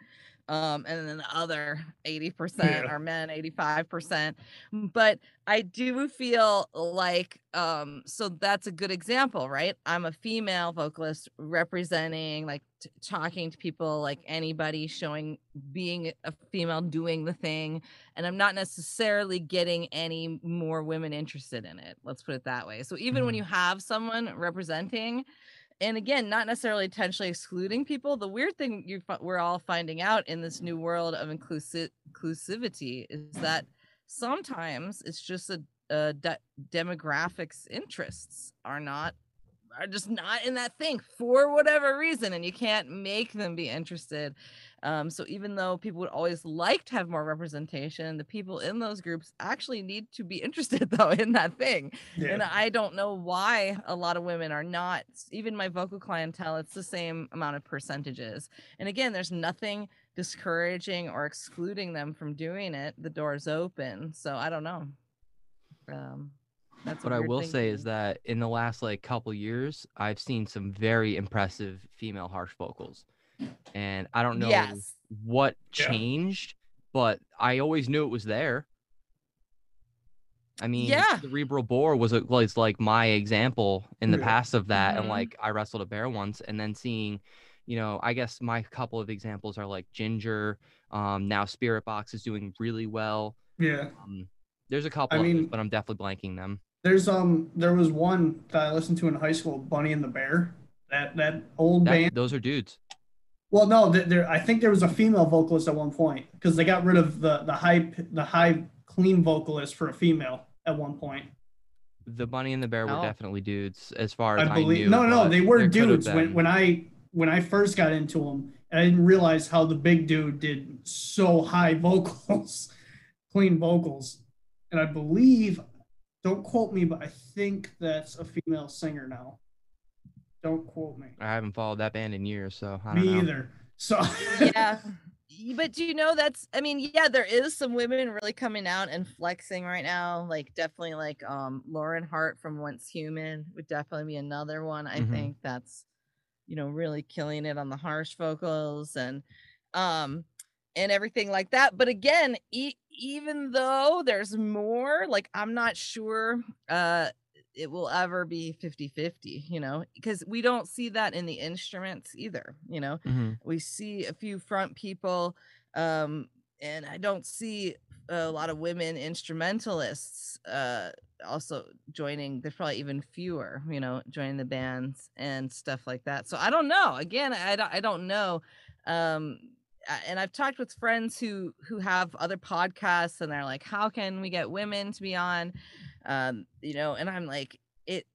C: um and then the other 80%
B: Yeah.
C: are men 85% but i do feel like um so that's a good example right i'm a female vocalist representing like t- talking to people like anybody showing being a female doing the thing and i'm not necessarily getting any more women interested in it let's put it that way so even when
A: Mhm.
C: you have someone representing and again not necessarily intentionally excluding people the weird thing you we're all finding out in this new world of inclusive inclusivity is that sometimes it's just a, a de- demographics interests are not are just not in that thing for whatever reason and you can't make them be interested um, so even though people would always like to have more representation the people in those groups actually need to be interested though in that thing and I don't know why a lot of women are not. Even my vocal clientele, it's the same amount of percentages. And again, there's nothing discouraging or excluding them from doing it. The door's open. So I don't know. Um, that's
A: what I will
C: thing
A: say is that in the last like couple years, I've seen some very impressive female harsh vocals, and I don't know
C: Yes.
A: what
B: Yeah.
A: changed, but I always knew it was there. I mean,
C: Yeah.
A: cerebral bore was a, was like my example in the
B: Yeah.
A: past of that,
C: Mhm.
A: and like I wrestled a bear once, and then seeing, you know, I guess my couple of examples are like Jinjer. Um, now Spiritbox is doing really well.
B: Yeah.
A: Um, there's a couple,
B: I
A: others,
B: mean-
A: but I'm definitely blanking them.
B: There's um there was one that I listened to in high school, Bunny and the Bear. That that old
A: That-
B: band.
A: those are dudes.
B: Well, no, there I think there was a female vocalist at one point because they got rid of the the high the high clean vocalist for a female at one point.
A: The bunny and the bear were
C: Oh.
A: definitely dudes, as far as
B: I
A: I,
B: believe
A: knew.
B: no, no, they were
A: there could have
B: dudes when when I when I first got into them, and I didn't realize how the big dude did so high vocals, clean vocals, and I believe, don't quote me, but I think that's a female singer now. Don't quote me.
A: I haven't followed that band in years, so I don't
B: Me
A: know.
B: either. So
C: yeah. But do you know that's I mean, yeah, there is some women really coming out and flexing right now. Like definitely like um Lauren Hart from Once Human would definitely be another one. I
A: Mhm.
C: think that's you know really killing it on the harsh vocals and um and everything like that. But again, e- even though there's more, like I'm not sure uh it will ever be 50-50, you know, because we don't see that in the instruments either, you know?
A: Mhm.
C: we see a few front people um and i don't see a lot of women instrumentalists uh also joining there's probably even fewer you know joining the bands and stuff like that. So i don't know again i don't, I don't know um and i've talked with friends who who have other podcasts and they're like how can we get women to be on um you know and i'm like it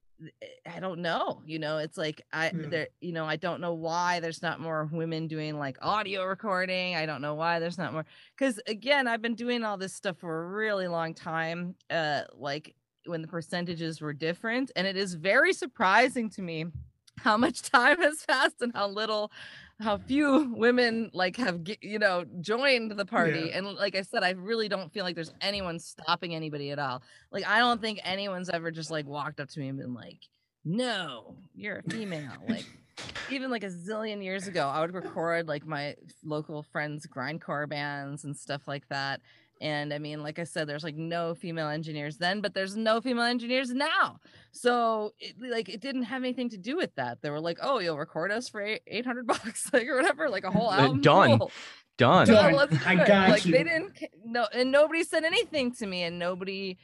C: I don't know. You know, it's like I
B: Yeah.
C: there. You know, I don't know why there's not more women doing like audio recording. I don't know why there's not more. Because again, I've been doing all this stuff for a really long time. Uh, like when the percentages were different, and it is very surprising to me how much time has passed and how little how few women like have you know joined the party
B: Yeah.
C: and like i said i really don't feel like there's anyone stopping anybody at all like i don't think anyone's ever just like walked up to me and been like no you're a female like even like a zillion years ago i would record like my local friends grindcore bands and stuff like that and i mean like i said there's like no female engineers then but there's no female engineers now so it, like it didn't have anything to do with that they were like oh you'll record us for eight- 800 bucks like or whatever like a whole
A: Uh,
C: album
A: done.
C: Cool.
A: Done.
B: Done.
C: Let's
B: I
C: do it.
B: got
C: like
B: you.
C: they didn't ca- no and nobody said anything to me and nobody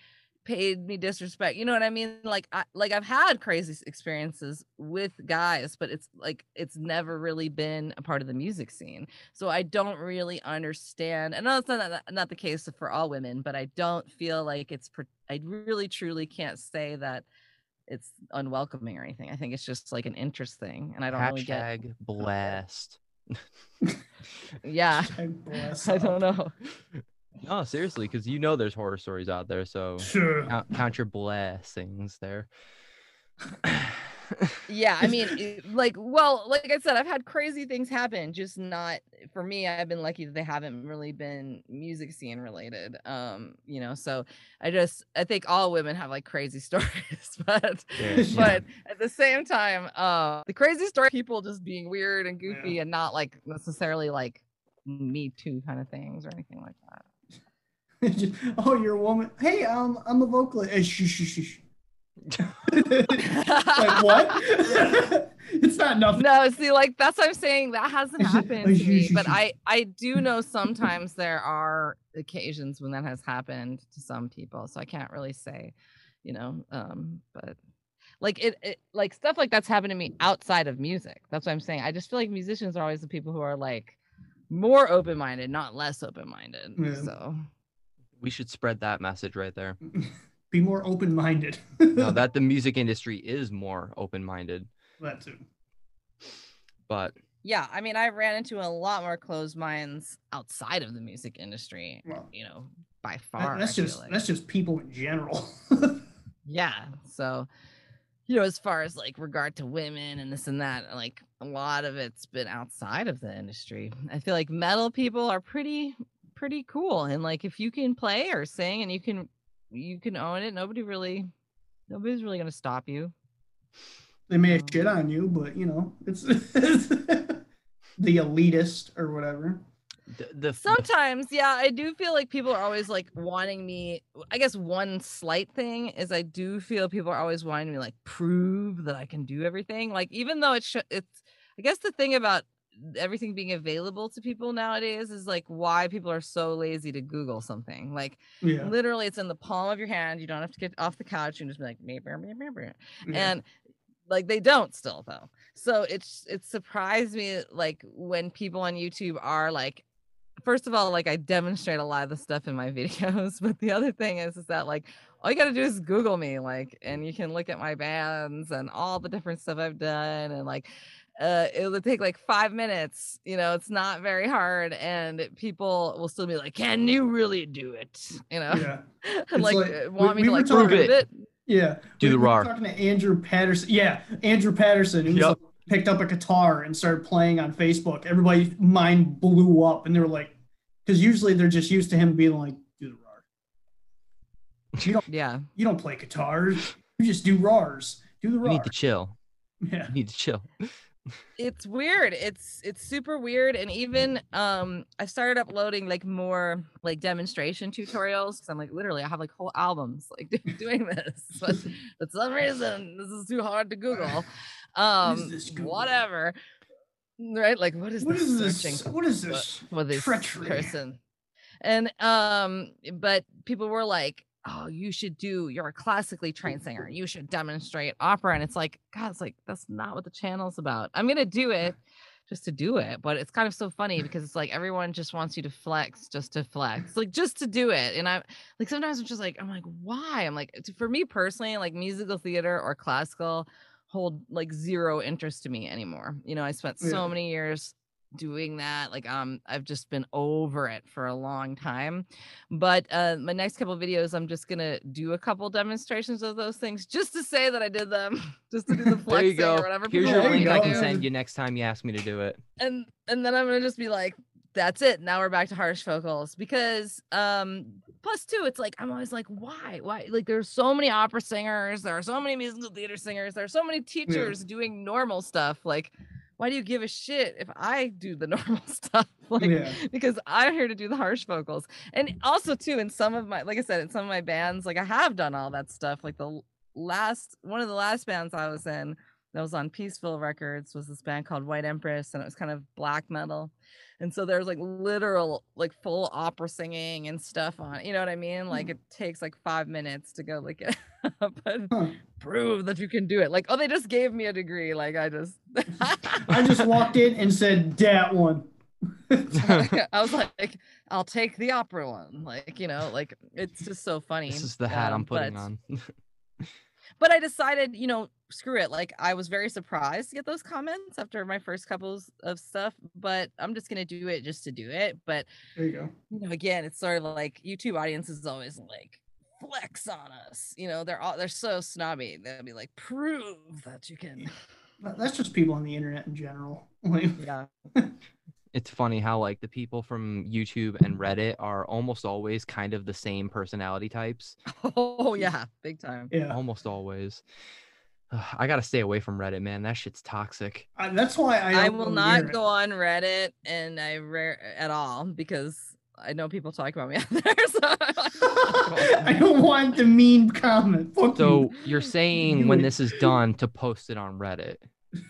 C: paid me disrespect you know what i mean? Like I, like i've had crazy experiences with guys but it's like it's never really been a part of the music scene. So i don't really understand i know it's not not, not the case for all women but i don't feel like it's i really truly can't say that it's unwelcoming or anything. I think it's just like an interest thing and i don't really get
A: Hashtag blast.
C: yeah.
B: Hashtag
C: i don't know
A: No, seriously, because you know there's horror stories out there, so
B: Sure.
A: count, count your blessings there.
C: yeah i mean it- like well like i said i've had crazy things happen just not for me i've been lucky that they haven't really been music scene related um you know so i just i think all women have like crazy stories but
A: Yeah.
C: but at the same time uh the crazy story people just being weird and goofy
B: Yeah.
C: and not like necessarily like Me Too kind of things or anything like that.
B: Oh, you're a woman. Hey, um, I'm a vocalist. Hey, shh, shh, shh, like what? it's not nothing.
C: no see like that's what i'm saying that hasn't happened to me but i i do know sometimes there are occasions when that has happened to some people so i can't really say you know um but like it, it like stuff like that's happened to me outside of music that's what i'm saying i just feel like musicians are always the people who are like more open-minded not less open-minded
B: Yeah.
C: so
A: We should spread that message right there.
B: Be more open-minded.
A: No, that the music industry is more open-minded,
B: that too.
A: but
C: yeah i mean i ran into a lot more closed minds outside of the music industry
B: Well,
C: you know by far
B: that's just
C: like.
B: that's just people in general.
C: Yeah. So, you know, as far as like regard to women and this and that, like a lot of it's been outside of the industry. I feel like metal people are pretty pretty cool and like if you can play or sing and you can you can own it, nobody really nobody's really going to stop you.
B: they may have
C: Um,
B: shit on you, but you know, it's, the elitist or whatever.
A: the, the, the
C: Sometimes, yeah, I do feel like people are always like wanting me. I guess one slight thing is I do feel people are always wanting me like prove that I can do everything. Like even though it's sh- it's I guess the thing about everything being available to people nowadays is like why people are so lazy to Google something. Like
B: Yeah.
C: literally, it's in the palm of your hand. You don't have to get off the couch and just be like, "Meh, meh, meh, meh, meh."
B: yeah.
C: and like they don't still though so it's it surprised me like when people on youtube are like first of all like i demonstrate a lot of the stuff in my videos but the other thing is is that like all you gotta do is google me like and you can look at my bands and all the different stuff i've done and like uh, it would take like five minutes you know it's not very hard and people will still be like can you really do it you know
B: yeah.
C: like,
B: like-
C: uh,
B: we-
C: want me
B: we
C: to
B: were
C: like
B: talking-
C: prove
A: Prove
C: it
B: Yeah.
A: Do
B: we,
A: the
B: we were
A: RAR.
B: talking to Andrew Patterson. Yeah, Andrew Patterson. who
A: Yep.
B: like, picked up a guitar and started playing on Facebook. Everybody's mind blew up, and they were like, because usually they're just used to him being like, do the RAR. You don't,
C: yeah
B: you don't play guitars. You just do RARs. Do the
A: you need to chill.
B: yeah.
A: You need to chill.
C: It's weird it's it's super weird and even um i started uploading like more like demonstration tutorials because i'm like literally i have like whole albums like doing this but for some reason this is too hard to google um
B: Google?
C: whatever right like what is
B: What
C: this
B: is this? What is this?
C: for this
B: treachery?
C: person and um but people were like oh you should do you're a classically trained singer you should demonstrate opera. And it's like god it's like that's not what the channel's about. I'm gonna do it just to do it but it's kind of so funny because it's like everyone just wants you to flex just to flex like just to do it and i'm like sometimes i'm just like i'm like why? I'm like for me personally like musical theater or classical hold like zero interest to me anymore you know i spent so
B: Yeah.
C: many years doing that like um i've just been over it for a long time but uh my next couple videos i'm just gonna do a couple demonstrations of those things just to say that i did them just to do the
A: There
C: flexing
A: you go.
C: or whatever
A: Here's your
B: There
C: want
B: you
C: me
A: link. I can send you next time you ask me to do it.
C: and and then i'm gonna just be like that's it. Now we're back to harsh vocals. Because um plus two it's like i'm always like why? Why? Like there's so many opera singers there are so many musical theater singers there are so many teachers doing normal stuff like why do you give a shit if i do the normal stuff like
B: yeah.
C: because I'm here to do the harsh vocals. And also too, in some of my, like I said, in some of my bands, like I have done all that stuff. Like the last, one of the last bands I was in that was on Peaceville Records was this band called White Empress, and it was kind of black metal. And so there's like literal, like full opera singing and stuff on. You know what I mean? Like it takes like five minutes to go look it up and
B: Huh.
C: prove that you can do it. Like, oh, they just gave me a degree. Like I just,
B: I just walked in and said, that one."
C: I was like, I'll take the opera one. Like, you know, like it's just so funny.
A: This is the hat I'm
C: Um,
A: putting
C: but,
A: on.
C: But I decided, you know, screw it. Like I was very surprised to get those comments after my first couples of stuff, but I'm just gonna do it just to do it. But
B: There you go.
C: you know, again, it's sort of like YouTube audience is always like flex on us. You know, they're all they're so snobby. They'll be like, prove that you can.
B: That's just people on the internet in general.
C: Yeah.
A: it's funny how like the people from YouTube and Reddit are almost always kind of the same personality types.
C: Oh yeah, big time.
B: yeah.
A: Almost always. I gotta stay away from Reddit, man. That shit's toxic.
B: I, that's why I,
C: I will not go on Reddit and I rare at all because I know people talk about me out there. So
B: I don't want the mean comment. Fuck
A: So
B: you.
A: you're saying when this is done to post it on Reddit,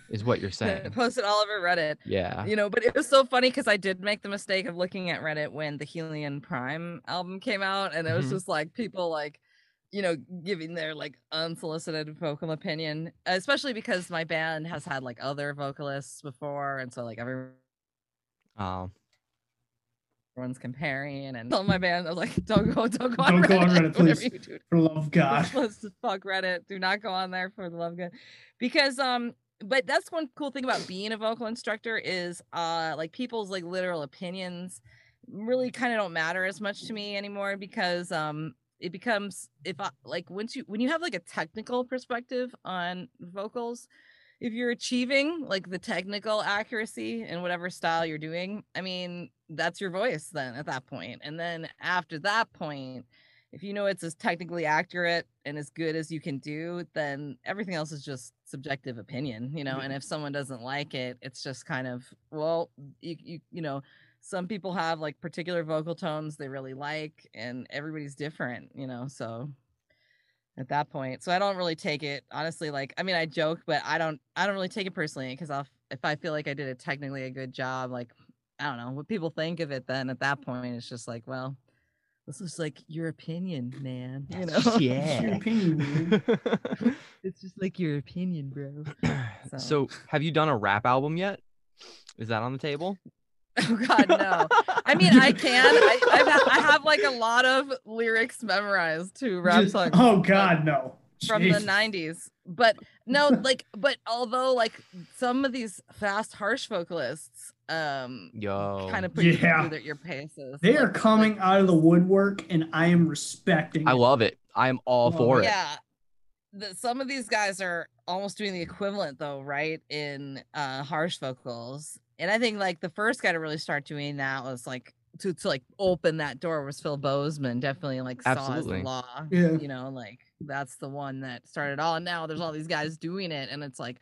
A: is what you're saying?
C: posted it all over Reddit.
A: Yeah.
C: You know, but it was so funny because I did make the mistake of looking at Reddit when the Helion Prime album came out, and it was
A: Mhm.
C: just like people like, you know, giving their like unsolicited vocal opinion, especially because my band has had like other vocalists before, and so like everyone
A: Um.
C: everyone's comparing and tell my band I was like, don't go, don't go on
B: Don't go
C: Reddit.
B: on Reddit, please.
C: you do.
B: For love of God.
C: Let's fuck Reddit. Do not go on there for the love of God. Because um but that's one cool thing about being a vocal instructor is uh like people's like literal opinions really kind of don't matter as much to me anymore because um it becomes if I like once you when you have like a technical perspective on vocals if you're achieving like the technical accuracy in whatever style you're doing i mean that's your voice then at that point. And then after that point if you know it's as technically accurate and as good as you can do then everything else is just subjective opinion you know and if someone doesn't like it it's just kind of well you you, you know some people have like particular vocal tones they really like and everybody's different you know so at that point so i don't really take it honestly like i mean i joke but i don't i don't really take it personally because i'll if i feel like i did a technically a good job like i don't know what people think of it then at that point it's just like well this is like your opinion man you know
B: It's your
A: yeah.
B: opinion,
C: it's just like your opinion bro So-
A: so have you done a rap album yet? Is that on the table?
C: oh god no i mean i can i I've i have like a lot of lyrics memorized to rap
B: Just-
C: songs
B: oh God, no.
C: from
B: Jesus.
C: the 90s but no like but although like some of these fast harsh vocalists um
A: Yo.
C: kind of put you
B: Yeah.
C: through their, your paces
B: They
C: like-
B: are coming out of the woodwork, and I am respecting.
A: I
B: it.
A: love it. I'm all
B: Love
A: for it.
C: yeah the, some of these guys are almost doing the equivalent though right in uh harsh vocals and i think like the first guy to really start doing that was like to, to like open that door was phil bozeman definitely like saw as the law
B: Yeah.
C: you know like that's the one that started all and now there's all these guys doing it and it's like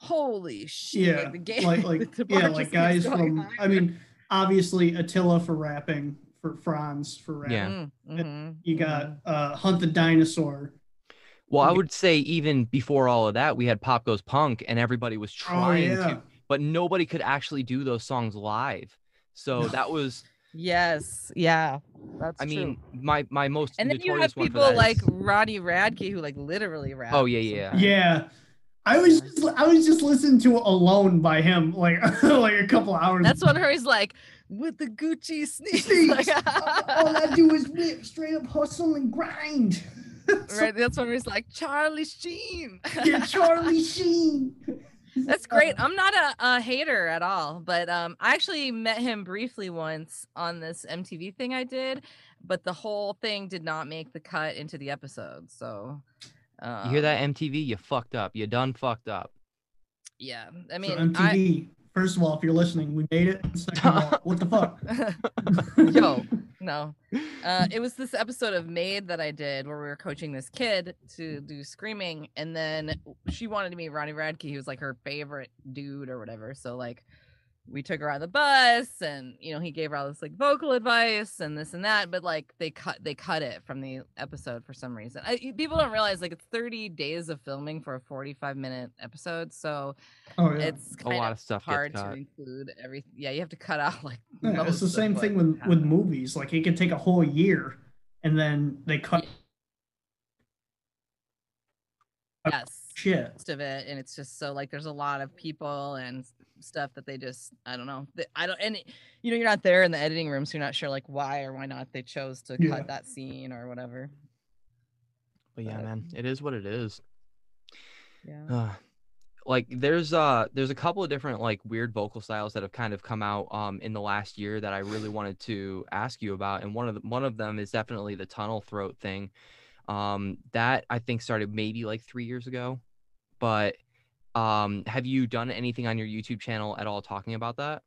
C: holy shit
B: Yeah,
C: like the game
B: like like
C: the
B: yeah, like guys
C: going
B: from. I mean, obviously Attila for rapping, for Fronz for rapping.
A: Yeah.
C: Mm, mhm,
B: You got uh Hunt the Dinosaur.
A: Well, I would say even before all of that, we had Pop Goes Punk, and everybody was
B: Oh
A: trying
B: yeah.
A: to, but nobody could actually do those songs live. So
B: No.
A: that was,
C: yes yeah that's
A: I
C: true.
A: mean, my my most
C: And then you
A: notorious
C: have people like
A: is-
C: Ronnie Radke who like literally rap.
A: Oh, yeah, yeah.
B: Yeah. I was just, I was just listening to Alone by him like like a couple hours.
C: That's when he's like with the Gucci. Sneaks. Like,
B: All I do is whip, straight up hustle and grind.
C: right. That's when he's like Charlie Sheen.
B: Yeah, Charlie Sheen.
C: That's great. I'm not a, a hater at all, but um, I actually met him briefly once on this MTV thing I did, but the whole thing did not make the cut into the episode. So, um,
A: you hear that MTV? You fucked up. You done fucked up.
C: Yeah, I
B: So
C: mean,
B: MTV. First of all, if you're listening, we made it. Second of all, what the fuck?
C: Yo, no, uh, it was this episode of Made that I did where we were coaching this kid to do screaming, and then she wanted to meet Ronnie Radke. He was like her favorite dude or whatever. So like, we took her on the bus, and you know he gave her all this like vocal advice and this and that. But like they cut they cut it from the episode for some reason. I, people don't realize like it's 30 days of filming for a 45 minute episode, so
B: Oh yeah.
C: it's
A: A lot
C: of
A: of stuff
C: hard to include every. Yeah, you have to cut out like.
B: Yeah, it's the same thing with with movies. Like it could take a whole year, and then they cut
C: Yes.
B: Shit.
C: most of it and it's just so like there's a lot of people and stuff that they just i don't know that i don't and it- you know you're not there in the editing room so you're not sure like why or why not they chose to
B: Yeah.
C: cut that scene or whatever
A: But yeah,
C: But-
A: man, it is what it is.
C: yeah
A: Uh, like there's uh there's a couple of different like weird vocal styles that have kind of come out um in the last year that I really wanted to ask you about and one of the, one of them is definitely the tunnel throat thing um that I think started maybe like 3 years ago but um have you done anything on your YouTube channel at all talking about that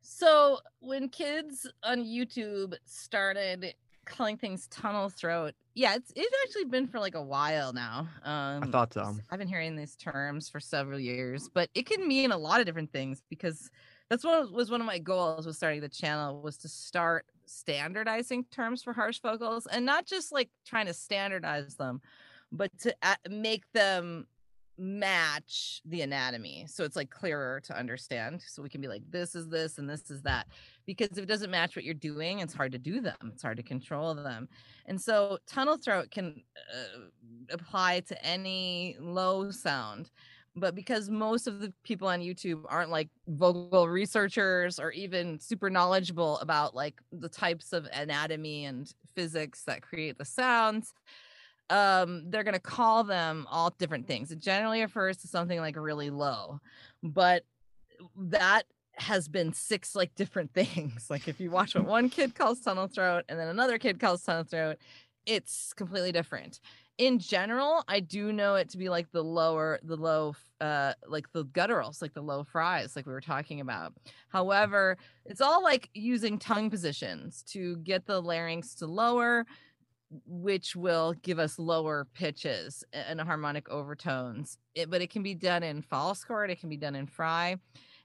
C: so when kids on youtube started calling things tunnel throat. Yeah, it's it's actually been for like a while now. Um,
A: I thought so.
C: I've been hearing these terms for several years, but it can mean a lot of different things because that's what was one of my goals with starting the channel was to start standardizing terms for harsh vocals and not just like trying to standardize them, but to make them match the anatomy so it's like clearer to understand. So we can be like this is this and this is that. Because if it doesn't match what you're doing it's hard to do them. It's hard to control them. And so tunnel throat can uh, apply to any low sound but because most of the people on youtube aren't like vocal researchers or even super knowledgeable about like the types of anatomy and physics that create the sounds um they're going to call them all different things it generally refers to something like really low but that has been six like different things like if you watch what one kid calls tunnel throat and then another kid calls tunnel throat it's completely different. In general i do know it to be like the lower the low uh like the gutturals like the low fries like we were talking about. However it's all like using tongue positions to get the larynx to lower which will give us lower pitches and harmonic overtones. It, but it can be done in false chord, it can be done in fry.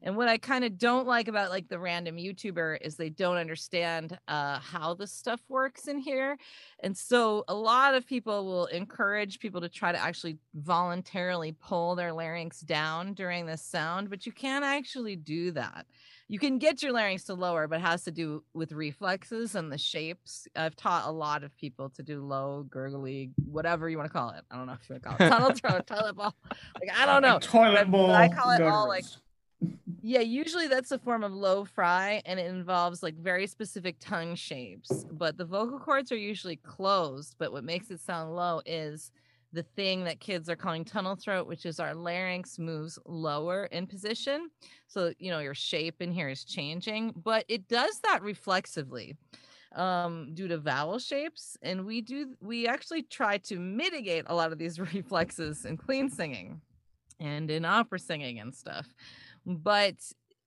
C: And what I kind of don't like about like the random YouTuber is they don't understand uh, how this stuff works in here. And so a lot of people will encourage people to try to actually voluntarily pull their larynx down during this sound, but you can't actually do that you can get your larynx to lower, but it has to do with reflexes and the shapes. I've taught a lot of people to do low, gurgly, whatever you want to call it. I don't know if you want to call it tunnel throat, toilet bowl. Like I don't know.
B: Toilet bowl.
C: I call it all, like. Yeah, usually that's a form of low fry and it involves like very specific tongue shapes. But the vocal cords are usually closed. But what makes it sound low is the thing that kids are calling tunnel throat, which is our larynx moves lower in position. So, you know, your shape in here is changing, but it does that reflexively um due to vowel shapes and we do we actually try to mitigate a lot of these reflexes in clean singing and in opera singing and stuff but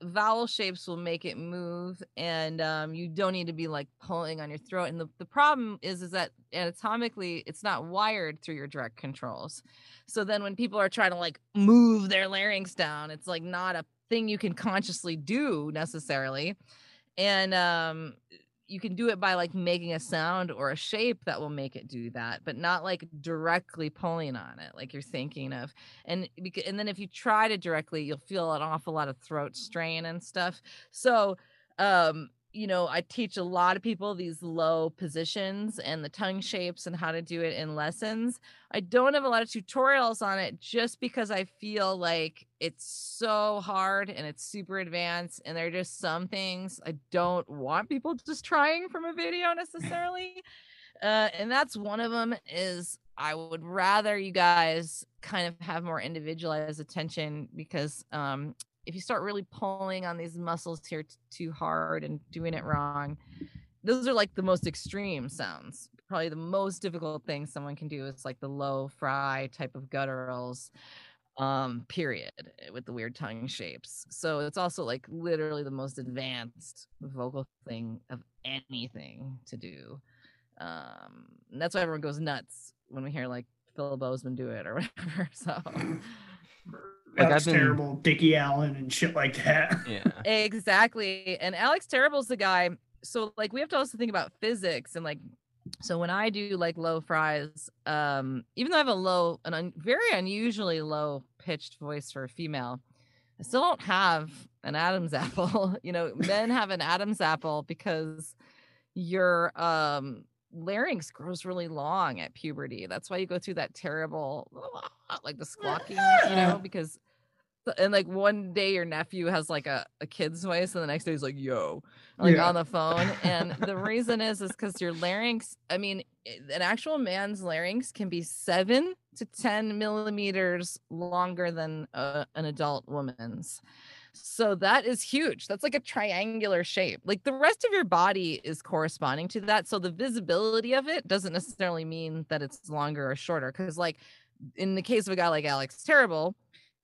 C: vowel shapes will make it move and um, you don't need to be like pulling on your throat and the, the problem is is that anatomically it's not wired through your direct controls. So then when people are trying to like move their larynx down it's like not a thing you can consciously do necessarily. And um you can do it by like making a sound or a shape that will make it do that but not like directly pulling on it like you're thinking of. And and then if you try to directly you'll feel an awful lot of throat strain and stuff. So um you know i teach a lot of people these low positions and the tongue shapes and how to do it in lessons. I don't have a lot of tutorials on it just because i feel like it's so hard and it's super advanced and there are just some things i don't want people just trying from a video necessarily uh, and that's one of them is i would rather you guys kind of have more individualized attention because um, if you start really pulling on these muscles here t- too hard and doing it wrong those are like the most extreme sounds. Probably the most difficult thing someone can do is like the low fry type of gutturals um period eh, with the weird tongue shapes. So it's also like literally the most advanced vocal thing of anything to do um and that's why everyone goes nuts when we hear like phil bozeman do it or whatever so
A: Like,
B: That's
A: been-
B: terrible. Dickie Allen and shit like that.
A: Yeah.
C: exactly and alex terrible's the guy so like we have to also think about physics and like so when i do like low fries um even though i have a low an un- very unusually low pitched voice for a female i still don't have an adam's apple you know men have an adam's apple because your um larynx grows really long at puberty that's why you go through that terrible like the squawking you know because and like one day your nephew has like a, a kid's voice and the next day he's like yo like
B: Yeah.
C: on the phone and the reason is is because your larynx i mean eh, an actual man's larynx can be seven to 10 millimeters longer than a, an adult woman's so that is huge that's like a triangular shape like the rest of your body is corresponding to that so the visibility of it doesn't necessarily mean that it's longer or shorter because like in the case of a guy like alex terrible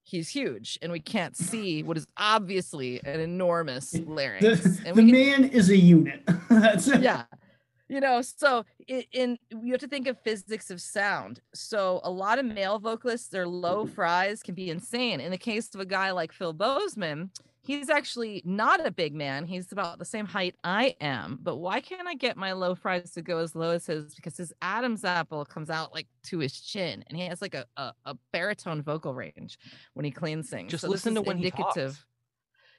C: he's huge and we can't see what is obviously an enormous larynx
B: The,
C: and
B: the
C: can,
B: man is a unit. That's it.
C: yeah you know so i- in you have to think of physics of sound. So a lot of male vocalists their low fries can be insane. In the case of a guy like phil bozeman he's actually not a big man. He's about the same height i am. But why can't i get my low fries to go as low as his? Because his adam's apple comes out like to his chin and he has like a, a, a baritone vocal range when he clean sings
A: Just
C: So
A: listen to when he talks.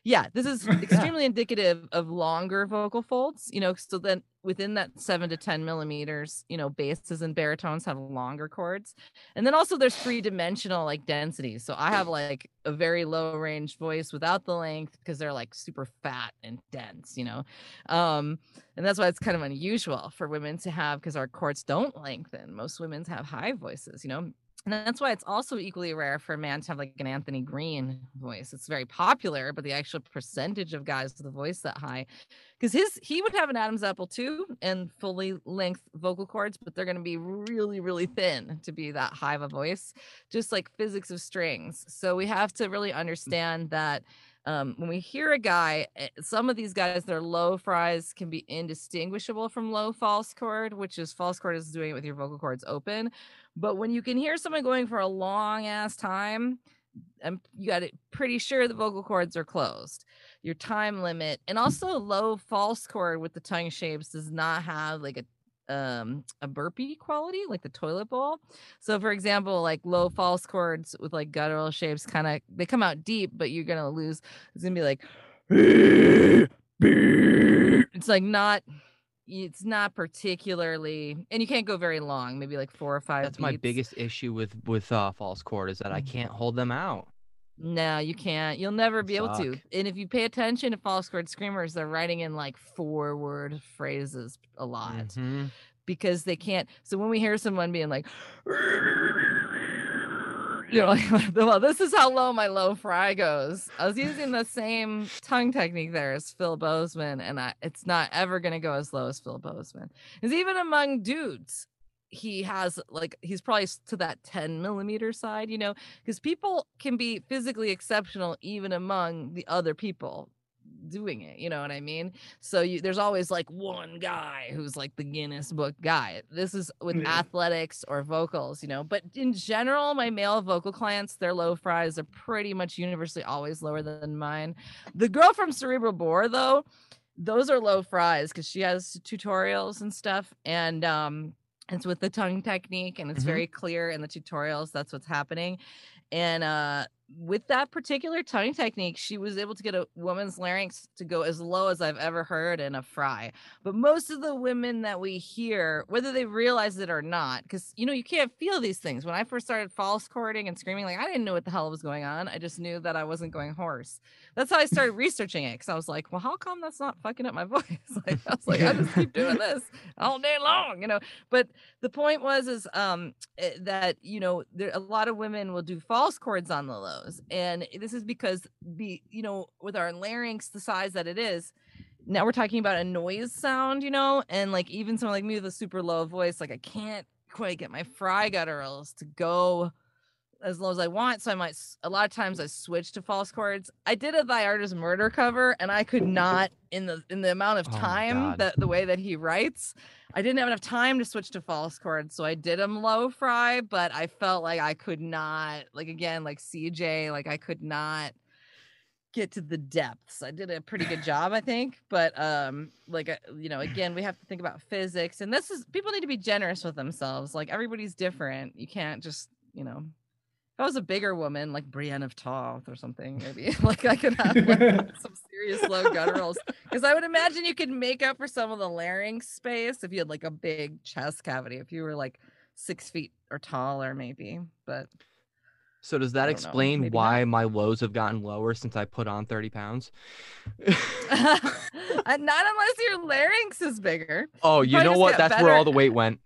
C: Yeah this is extremely indicative of longer vocal folds you know so then within that seven to ten millimeters you know basses and baritones have longer chords. And then also there's three dimensional like densities so i have like a very low range voice without the length because they're like super fat and dense you know? Um and that's why it's kind of unusual for women to have because our chords don't lengthen. Most women's have high voices you know and that's why it's also equally rare for a man to have like an Anthony Green voice. It's very popular, but the actual percentage of guys with a voice that high, because his he would have an Adam's apple too and fully length vocal cords, but they're going to be really, really thin to be that high of a voice, just like physics of strings. So we have to really mm. understand that um, when we hear a guy, eh, some of these guys, their low fries can be indistinguishable from low false chord, which is false chord is doing it with your vocal cords open. But when you can hear someone going for a long ass time, I'm you got it pretty sure the vocal cords are closed. Your time limit and also low false chord with the tongue shapes does not have like a um a burpee quality like the toilet bowl. So for example, like low false chords with like guttural shapes kind of they come out deep, but you're gonna lose it's gonna be like it's like not it's not particularly and you can't go very long maybe like four or five
A: That's my biggest issue with with uh, false chord is that I
C: Mhm.
A: can't hold them out.
C: No you can't. You'll never be able to. and if you pay attention to false chord screamers they're writing in like four word phrases a lot
A: Mhm.
C: because they can't. So when we hear someone being like you know like well this is how low my low fry goes. I was using the same tongue technique there as phil bozeman and I, it's not ever going to go as low as phil bozeman. Because even among dudes he has like he's probably to that 10 millimeter side you know because people can be physically exceptional even among the other people doing it you know what i mean so you, there's always like one guy who's like the Guinness Book guy. This is with athletics or vocals, you know. But in general, my male vocal clients, their low fries are pretty much universally always lower than mine. The girl from Cerebral Bore, though, those are low fries because she has tutorials and stuff, and um, it's with the tongue technique, and it's
A: Mhm.
C: very clear in the tutorials. That's what's happening, and uh with that particular tongue technique, she was able to get a woman's larynx to go as low as I've ever heard in a fry. But most of the women that we hear, whether they realize it or not, because you know, you can't feel these things. When I first started false chording and screaming, like I didn't know what the hell was going on. I just knew that I wasn't going hoarse. That's how I started researching it because I was like, well, how come that's not fucking up my voice? like I was like, I just keep doing this all day long, you know. But the point was is um eh, that you know there a lot of women will do false chords on the lows and this is because the you know with our larynx the size that it is now we're talking about a noise sound you know and like even someone like me with a super low voice like i can't quite get my fry gutturals to go as low as I want. So I might a lot of times I switch to false chords. I did a Thy Art is Murder cover and I could not in the in the amount of
A: Oh
C: time
A: God.
C: that the way that he writes, I didn't have enough time to switch to false chords. So I did them low fry, but I felt like I could not like again like CJ, like I could not get to the depths. I did a pretty good job, I think, but um like uh, you know, again, we have to think about physics and this is people need to be generous with themselves. Like everybody's different. You can't just, you know, I was a bigger woman like Brienne of Tarth or something, maybe like I could have like, some serious low gutturals because I would imagine you could make up for some of the larynx space if you had like a big chest cavity, if you were like six feet or taller, maybe. But
A: So does that explain
C: maybe
A: why my lows have gotten lower since I put on 30 pounds?
C: Uh, not unless your larynx is bigger.
A: oh,
C: You
A: you know what?
C: get
A: That's where all the weight went.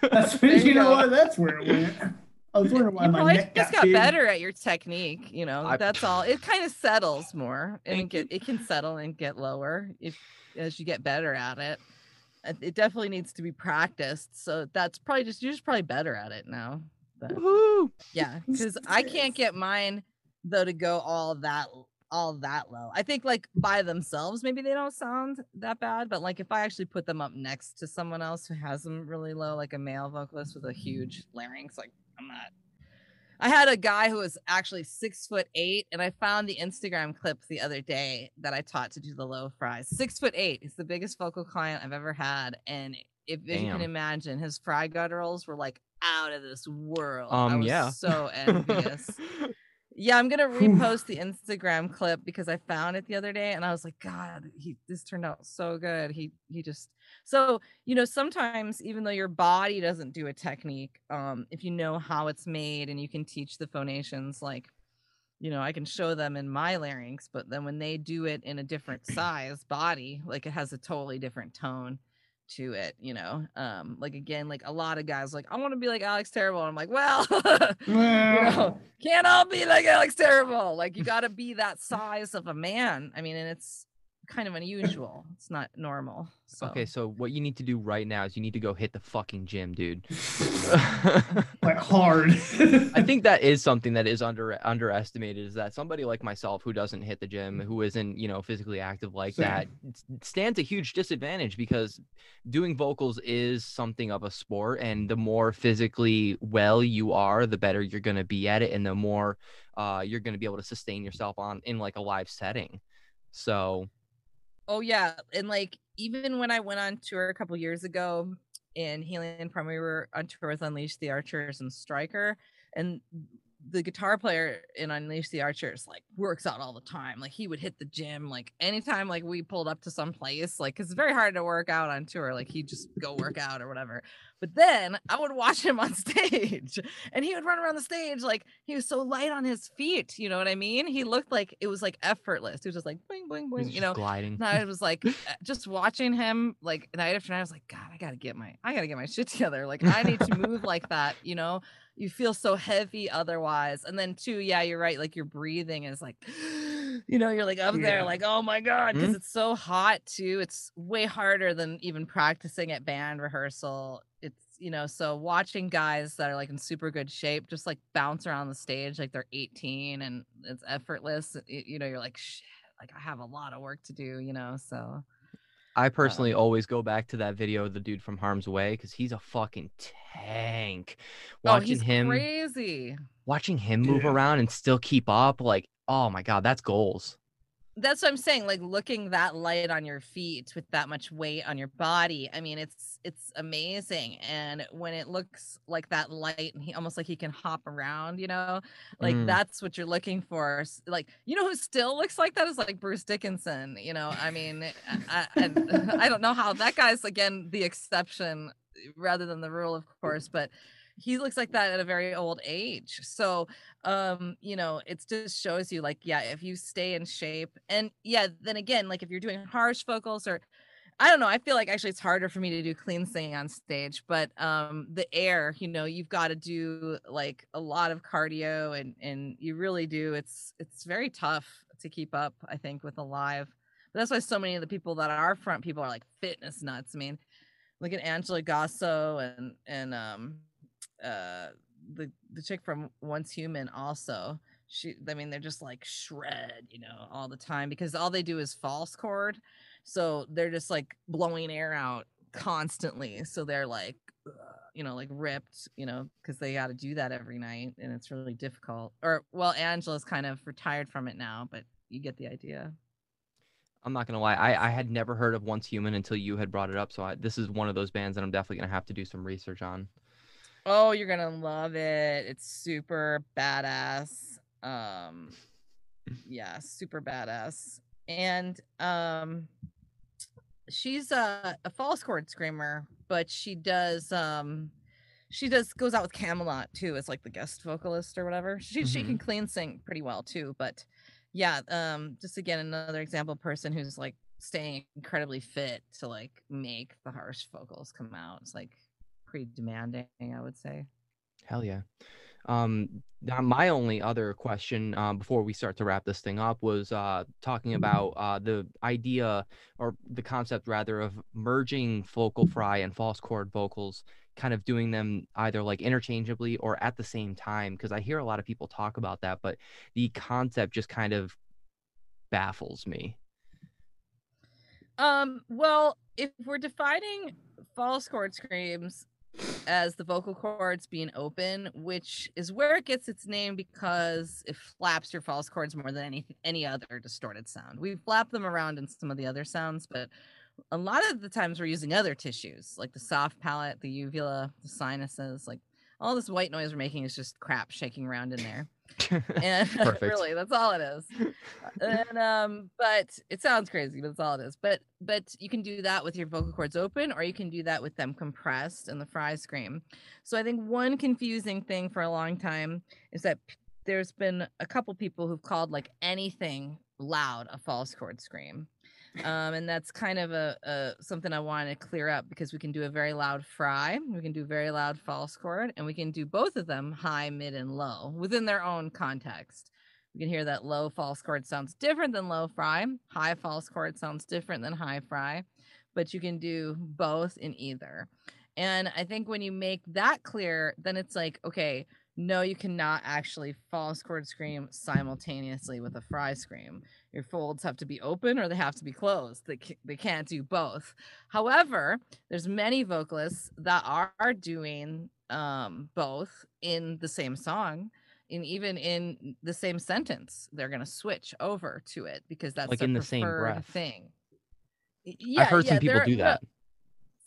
B: That's you,
C: you
B: know
C: go.
B: what? That's where it went. I was wondering why
C: you
B: my neck
C: just
B: got,
C: got better at your technique. You know,
A: I-
C: that's all. It kind of settles more, and it get it can settle and get lower if as you get better at it. It definitely needs to be practiced. So that's probably just you're just probably better at it now. But
A: Woohoo!
C: yeah, because I can't get mine though to go all that all that low. I think like by themselves, maybe they don't sound that bad, but like if I actually put them up next to someone else who has them really low, like a male vocalist with a huge larynx, like I'm not. I had a guy who was actually six foot eight, and I found the Instagram clip the other day that I taught to do the low fries. Six foot eight is the biggest vocal client I've ever had, and if, if you can imagine, his fry gutturals were like out of this world. I
A: Um,
C: was
A: yeah.
C: so envious. Yeah, I'm gonna repost the Instagram clip because I found it the other day and I was like, God, he this turned out so good. He he just so you know, sometimes even though your body doesn't do a technique, um, if you know how it's made and you can teach the phonations, like you know, I can show them in my larynx, but then when they do it in a different size body, like it has a totally different tone to it, you know. Um, like again, like a lot of guys like, I want to be like Alex Terrible. And I'm like, well, you know, can't all be like Alex Terrible. Like you got to be that size of a man. I mean, and it's kind of unusual. It's not normal. So.
A: Okay, so what you need to do right now is you need to go hit the fucking gym, dude.
B: like hard.
A: I think that is something that is under underestimated is that somebody like myself who doesn't hit the gym, who isn't, you know, physically active like that, stands a huge disadvantage because doing vocals is something of a sport and the more physically well you are, the better you're going to be at it and the more uh you're going to be able to sustain yourself on in like a live setting. So,
C: Oh yeah, and like even when I went on tour a couple years ago in Helion Prime, we were on tour with Unleash the Archers and Striker, and the guitar player in Unleash the Archers like works out all the time. Like he would hit the gym like anytime like we pulled up to some place, like 'cause it's very hard to work out on tour. Like he'd just go work out or whatever. But then I would watch him on stage and he would run around the stage like he was so light on his feet. You know what I mean? He looked like it was like effortless. He was just like boing, boing, boing, you know.
A: gliding.
C: And I was like, uh, just watching him like night after night. I was like, God, I gotta get my, I gotta get my shit together. Like, I need to move like that. You know, you feel so heavy otherwise. And then two, yeah, you're right. Like your breathing is like, you know, you're like up there,
B: Yeah.
C: like, oh my god, because
A: Mhm.
C: it's so hot too. It's way harder than even practicing at band rehearsal. It's you know, so watching guys that are like in super good shape just like bounce around the stage like they're 18 and it's effortless. y- You know, you're like, shit, like I have a lot of work to do. You know, so.
A: I personally always go back to that video of the dude from Harm's Way because he's a fucking tank.
C: oh,
A: Watching
C: he's
A: him,
C: crazy.
A: watching him move
B: Yeah.
A: around and still keep up, like, oh my god, that's goals.
C: That's what I'm saying. Like looking that light on your feet with that much weight on your body. I mean, it's it's amazing. And when it looks like that light, and he almost like he can hop around, you know, like
A: Mm.
C: that's what you're looking for. Like you know who still looks like that is like Bruce Dickinson. You know, I mean, I, I, I don't know how that guy's again the exception rather than the rule, of course, but he looks like that at a very old age. So um you know it just shows you like yeah if you stay in shape and yeah then again like if you're doing harsh vocals or i don't know i feel like actually it's harder for me to do clean singing on stage but um the air you know you've got to do like a lot of cardio and and you really do it's it's very tough to keep up i think with a live but that's why so many of the people that are front people are like fitness nuts i mean look at angela gossow and and um uh the the chick from Once Human also. She I mean they're just like shred, you know, all the time because all they do is false chord. So they're just like blowing air out constantly. So they're like you know, like ripped, you know, because they got to do that every night and it's really difficult. Or well, Angela's kind of retired from it now, but you get the idea.
A: I'm not gonna lie, I, I had never heard of Once Human until you had brought it up. So I, this is one of those bands that I'm definitely gonna have to do some research on.
C: Oh, you're gonna love it. It's super badass. Um yeah, super badass. And um she's a, a false chord screamer, but she does um she does goes out with Kamelot too as like the guest vocalist or whatever. She she can clean sing pretty well too, but yeah, um just again another example person who's like staying incredibly fit to like make the harsh vocals come out. It's like pretty demanding, I would say.
A: Hell yeah. Um, now my only other question um, before we start to wrap this thing up was uh, talking about uh, the idea or the concept rather of merging vocal fry and false chord vocals, kind of doing them either like interchangeably or at the same time. Because I hear a lot of people talk about that, but the concept just kind of baffles me.
C: Um, well, if we're defining false chord screams as the vocal cords being open, which is where it gets its name because it flaps your false cords more than any any other distorted sound. We flap them around in some of the other sounds, but a lot of the times we're using other tissues like the soft palate, the uvula, the sinuses, like all this white noise we're making is just crap shaking around in there. And really, that's all it is. and um, but it sounds crazy, but that's all it is. But but you can do that with your vocal cords open, or you can do that with them compressed and the fry scream. So I think one confusing thing for a long time is that there's been a couple people who've called like anything loud a false chord scream um, and that's kind of a, a something I want to clear up because we can do a very loud fry, we can do very loud false chord, and we can do both of them high, mid, and low within their own context. We can hear that low false chord sounds different than low fry. High false chord sounds different than high fry, but you can do both in either. And I think when you make that clear, then it's like, okay, no, you cannot actually false chord scream simultaneously with a fry scream. Your folds have to be open or they have to be closed. They, they can't do both. However there's many vocalists that are, doing um, both in the same song and even in the same sentence. They're going to switch over to it because that's
A: Like in the same breath.
C: thing. Yeah,
A: I've heard
C: yeah,
A: some people do that.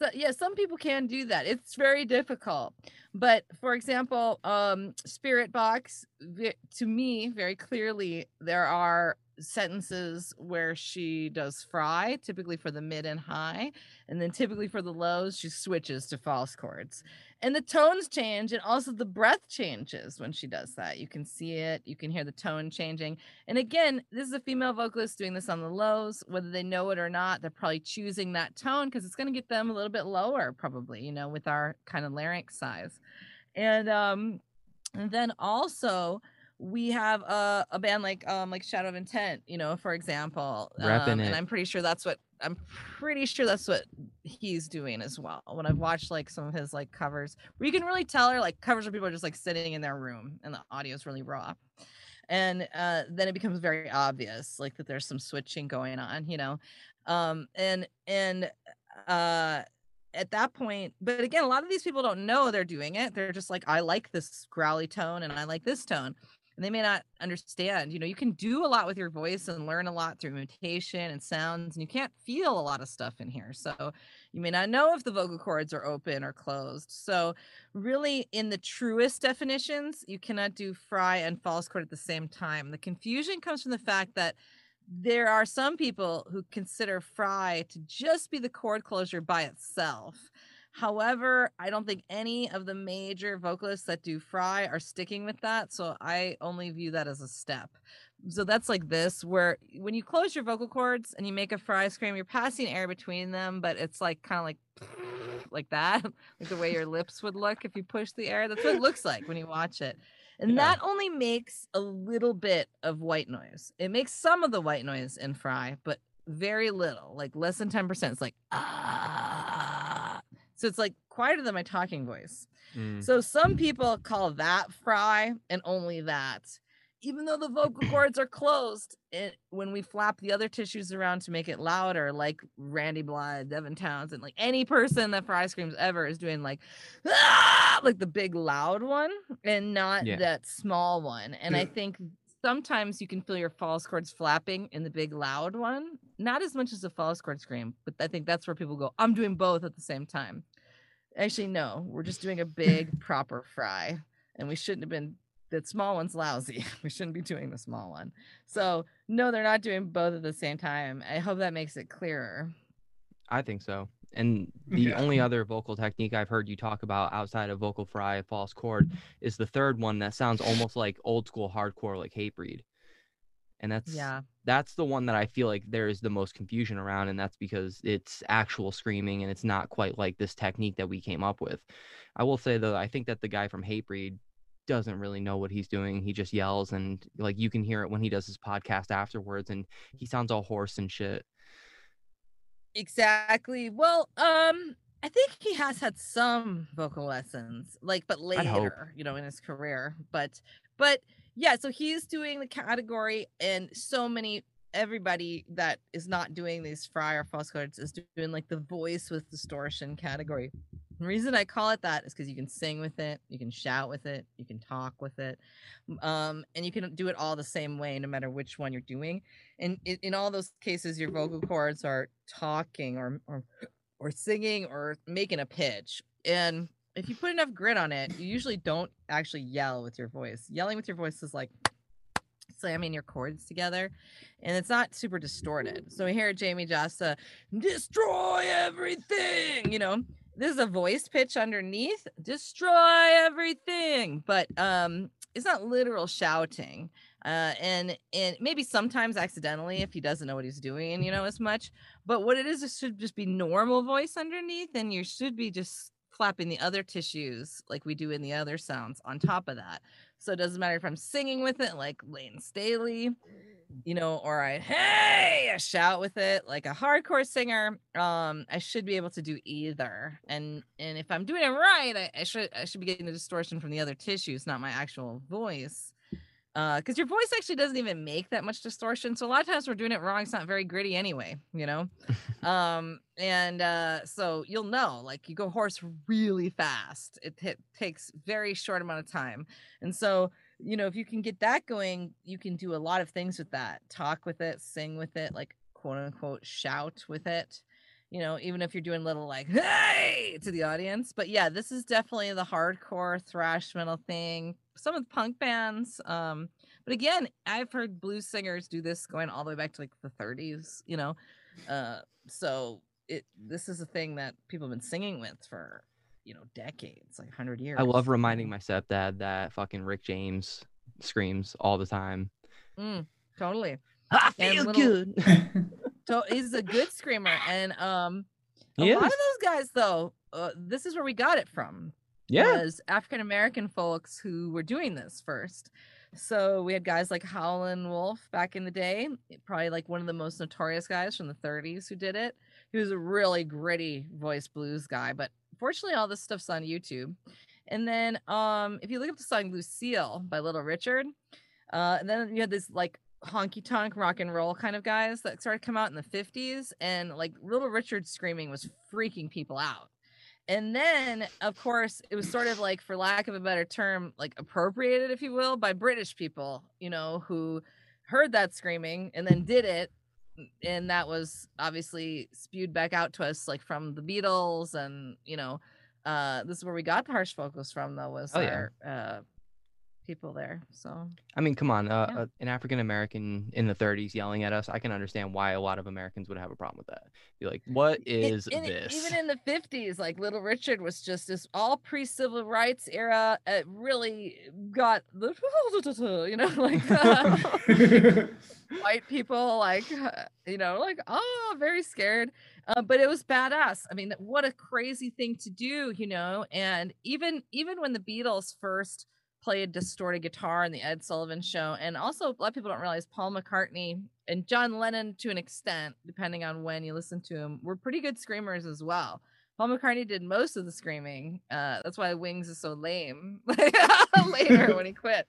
C: So, yeah, some people can do that. It's very difficult. But for example, um, Spiritbox, to me, very clearly, there are sentences where she does fry, typically for the mid and high, and then typically for the lows, she switches to false chords. And the tones change, and also the breath changes when she does that. You can see it, you can hear the tone changing. And again, this is a female vocalist doing this on the lows. Whether they know it or not, they're probably choosing that tone because it's going to get them a little bit lower, probably, you know, with our kind of larynx size. And um, and then also we have a, a band like um like Shadow of Intent, you know, for example. Um. And I'm pretty sure that's what I'm pretty sure that's what he's doing as well. When I've watched like some of his like covers, where you can really tell are like covers where people are just like sitting in their room and the audio is really raw and uh, then it becomes very obvious like that there's some switching going on you know um and and uh at that point but again a lot of these people don't know they're doing it they're just like i like this growly tone and i like this tone and they may not understand you know you can do a lot with your voice and learn a lot through imitation and sounds and you can't feel a lot of stuff in here so you may not know if the vocal cords are open or closed so really in the truest definitions you cannot do fry and false chord at the same time. The confusion comes from the fact that there are some people who consider fry to just be the chord closure by itself however i don't think any of the major vocalists that do fry are sticking with that so i only view that as a step. So that's like this where when you close your vocal cords and you make a fry scream you're passing air between them but it's like kind of like like that like the way your lips would look if you push the air. That's what it looks like when you watch it. And
A: Yeah.
C: that only makes a little bit of white noise. It makes some of the white noise in fry but very little like less than 10% it's like ah so it's like quieter than my talking voice
A: Mm.
C: so some people call that fry and only that. Even though the vocal cords are closed, it, when we flap the other tissues around to make it louder, like Randy Blythe, Devin Townsend, and like any person that fry screams ever is doing like, ah, like the big loud one and not
A: Yeah.
C: that small one. And I think sometimes you can feel your false cords flapping in the big loud one, not as much as a false chord scream, but I think that's where people go, I'm doing both at the same time. Actually, no, we're just doing a big proper fry, and we shouldn't have been. That small one's lousy. We shouldn't be doing the small one. So no, they're not doing both at the same time. I hope that makes it clearer.
A: I think so. And the
B: Yeah.
A: only other vocal technique I've heard you talk about outside of vocal fry, false chord, is the third one that sounds almost like old school hardcore, like Hatebreed. And that's
C: Yeah.
A: That's the one that I feel like there is the most confusion around, and that's because it's actual screaming and it's not quite like this technique that we came up with. I will say though, I think that the guy from Hatebreed doesn't really know what he's doing. He just yells and like you can hear it when he does his podcast afterwards, and he sounds all hoarse and shit.
C: Exactly. Well, um, I think he has had some vocal lessons, like, but later, you know, in his career. But, but yeah, so he's doing the category, and so many everybody that is not doing these fry or false chords is doing like the voice with distortion category. The reason I call it that is because you can sing with it, you can shout with it, you can talk with it, um, and you can do it all the same way, no matter which one you're doing. And in, in all those cases, your vocal cords are talking or or or singing or making a pitch. And if you put enough grit on it, you usually don't actually yell with your voice. Yelling with your voice is like slamming your chords together and it's not super distorted. So we hear Jamey Jasta destroy everything, you know. This is a voice pitch underneath, destroy everything, but um it's not literal shouting. Uh and and maybe sometimes accidentally if he doesn't know what he's doing, you know, as much. But what it is, it should just be normal voice underneath, and you should be just flapping the other tissues like we do in the other sounds on top of that. So it doesn't matter if I'm singing with it like Layne Staley, you know, or I hey, I shout with it like a hardcore singer. Um, I should be able to do either. And and if I'm doing it right, I, I should I should be getting the distortion from the other tissues, not my actual voice uh because your voice actually doesn't even make that much distortion so a lot of times we're doing it wrong it's not very gritty anyway you know? Um and uh so you'll know like you go hoarse really fast it, it takes very short amount of time and so you know if you can get that going you can do a lot of things with that talk with it sing with it like quote unquote shout with it you know even if you're doing little like hey! to the audience but yeah this is definitely the hardcore thrash metal thing some of the punk bands um but again i've heard blues singers do this going all the way back to like the 30s you know? Uh so it this is a thing that people have been singing with for you know decades like 100 years
A: I love reminding my stepdad that fucking Rick James screams all the time.
C: Mm, totally.
A: I
C: And
A: feel
C: little-
A: good.
C: so he's a good screamer and um a
A: He
C: lot of those guys though uh, this is where we got it from
A: Yeah.
C: was African American folks who were doing this first. So we had guys like Howlin' Wolf back in the day, probably like one of the most notorious guys from the 30s who did it. He was a really gritty voice blues guy, but fortunately all this stuff's on YouTube. And then um if you look up the song Lucille by Little Richard, uh and then you had this like honky tonk rock and roll kind of guys that started to come out in the 50s and like Little Richard screaming was freaking people out and then of course it was sort of like for lack of a better term like appropriated if you will by british people you know who heard that screaming and then did it and that was obviously spewed back out to us like from the beatles and you know uh this is where we got the harsh focus from though was
A: Oh, yeah.
C: uh people there so
A: I mean, come on, uh,
C: Yeah.
A: uh, an African American in the 30s yelling at us. I can understand why a lot of Americans would have a problem with that. Be like, what is
C: in-
A: is
C: in-
A: this?
C: Even in the 50s, like Little Richard was just this all pre civil rights era. It really got the, you know, like uh, white people, like, uh, you know, like, oh, very scared. Uh, but it was badass. I mean, what a crazy thing to do, you know? And even, even when the Beatles first played a distorted guitar in the Ed Sullivan show, and also a lot of people don't realize Paul McCartney and John Lennon, to an extent, depending on when you listen to him, were pretty good screamers as well. Paul McCartney did most of the screaming. Uh, that's why Wings is so lame later when he quit.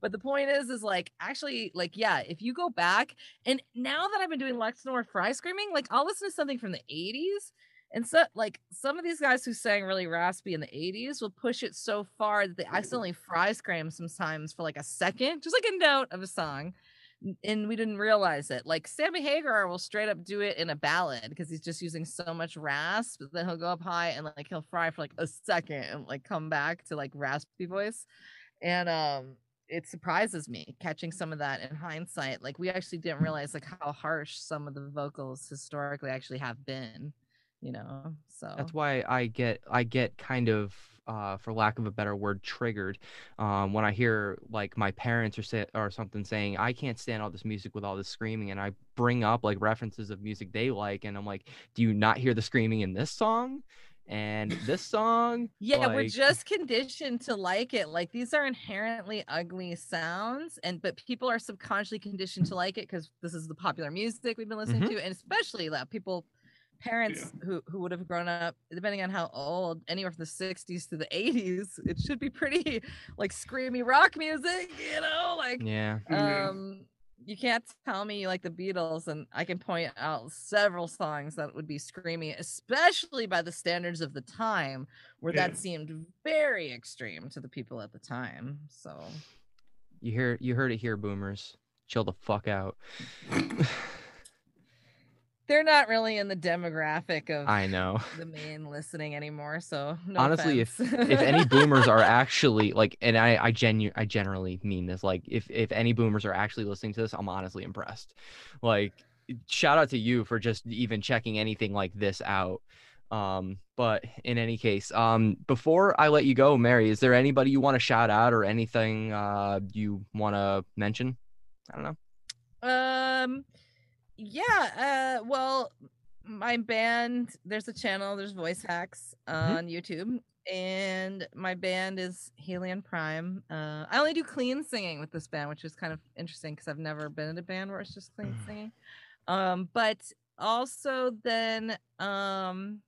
C: But the point is, is like actually, like, yeah, if you go back and now that I've been doing Lexnor Fry screaming, like I'll listen to something from the 80s. And so like some of these guys who sang really raspy in the 80s will push it so far that they accidentally fry scram sometimes for like a second, just like a note of a song and we didn't realize it. Like Sammy Hagar will straight up do it in a ballad because he's just using so much rasp. Then he'll go up high and like he'll fry for like a second and like come back to like raspy voice. And um it surprises me catching some of that in hindsight. Like we actually didn't realize like how harsh some of the vocals historically actually have been, you know. So
A: That's why I get I get kind of uh, for lack of a better word triggered um, when I hear like my parents or say or something saying I can't stand all this music with all this screaming and I bring up like references of music they like and I'm like do you not hear the screaming in this song and this song
C: Yeah, we're just conditioned to like it. Like these are inherently ugly sounds, and but people are subconsciously conditioned to like it because this is the popular music we've been listening
A: Mhm.
C: to, and especially that people, parents who who would have grown up, depending on how old, anywhere from the '60s to the '80s, it should be pretty like screamy rock music, you know, like
A: yeah
B: Yeah.
C: um you can't tell me you like the Beatles, and I can point out several songs that would be screamy, especially by the standards of the time, where
B: Yeah.
C: that seemed very extreme to the people at the time. So
A: You hear you heard it here, boomers. Chill the fuck out.
C: they're not really in the demographic of
A: I know.
C: the main listening anymore. So no
A: Honestly, if if any boomers are actually like and I I genu I generally mean this like if if any boomers are actually listening to this, I'm honestly impressed. Like shout out to you for just even checking anything like this out. Um but in any case, um before I let you go, Mary, is there anybody you want to shout out or anything uh you want to mention? I don't know.
C: Um, yeah. Uh, well, my band. There's a channel. There's VoiceHacks
A: Mm-hmm.
C: on YouTube, and my band is Helion Prime. Uh, I only do clean singing with this band, which is kind of interesting because I've never been in a band where it's just clean singing. Um, but also then, um,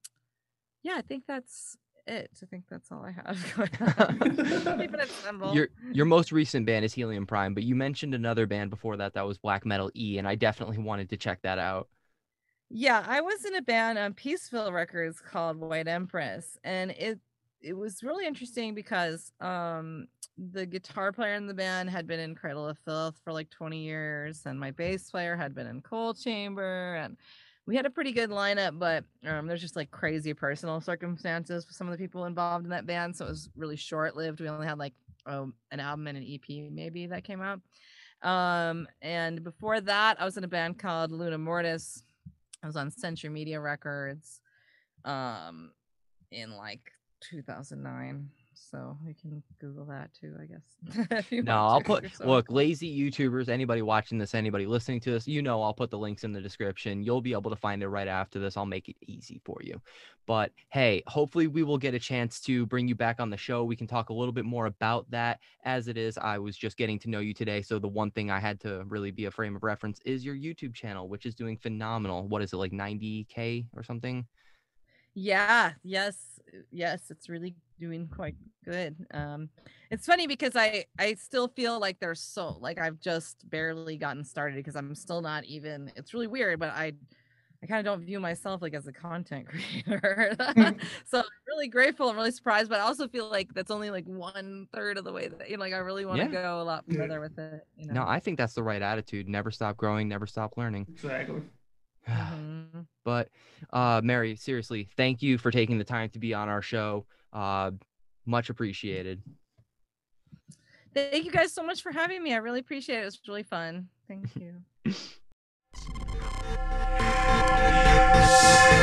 C: yeah, I think that's it. I think that's all I have going on. Keeping it simple.
A: Your your most recent band is Helion Prime, but you mentioned another band before that that was Black Metal E, and I definitely wanted to check that out.
C: Yeah, I was in a band on Peaceville Records called White Empress, and it it was really interesting because um the guitar player in the band had been in Cradle of Filth for like 20 years, and my bass player had been in Cold Chamber, and we had a pretty good lineup, but um, there's just like crazy personal circumstances for some of the people involved in that band, so it was really short lived. We only had like um, an album and an EP maybe that came out. Um, and before that, I was in a band called Luna Mortis. I was on Century Media Records um in like 2009. So you can Google that too, I guess. if you
A: No, I'll put
C: yourself.
A: look, lazy YouTubers, anybody watching this, anybody listening to this, you know I'll put the links in the description. You'll be able to find it right after this. I'll make it easy for you. But hey, hopefully we will get a chance to bring you back on the show. We can talk a little bit more about that. As it is, I was just getting to know you today. So the one thing I had to really be a frame of reference is your YouTube channel, which is doing phenomenal. What is it, like 90K or something?
C: Yeah, yes, yes, it's really doing quite good. Um it's funny because I I still feel like there's so like I've just barely gotten started because I'm still not even it's really weird, but I I kind of don't view myself like as a content creator. so I'm really grateful. I'm really surprised, but I also feel like that's only like one third of the way that you know, like I really want to
A: Yeah.
C: go a lot
B: Yeah.
C: further with it. You know.
A: No, I think that's the right attitude. Never stop growing, never stop learning.
B: exactly.
C: Mhm.
A: But uh Mary, seriously, thank you for taking the time to be on our show. Uh, much appreciated.
C: Thank you guys so much for having me. I really appreciate it. It was really fun. Thank you.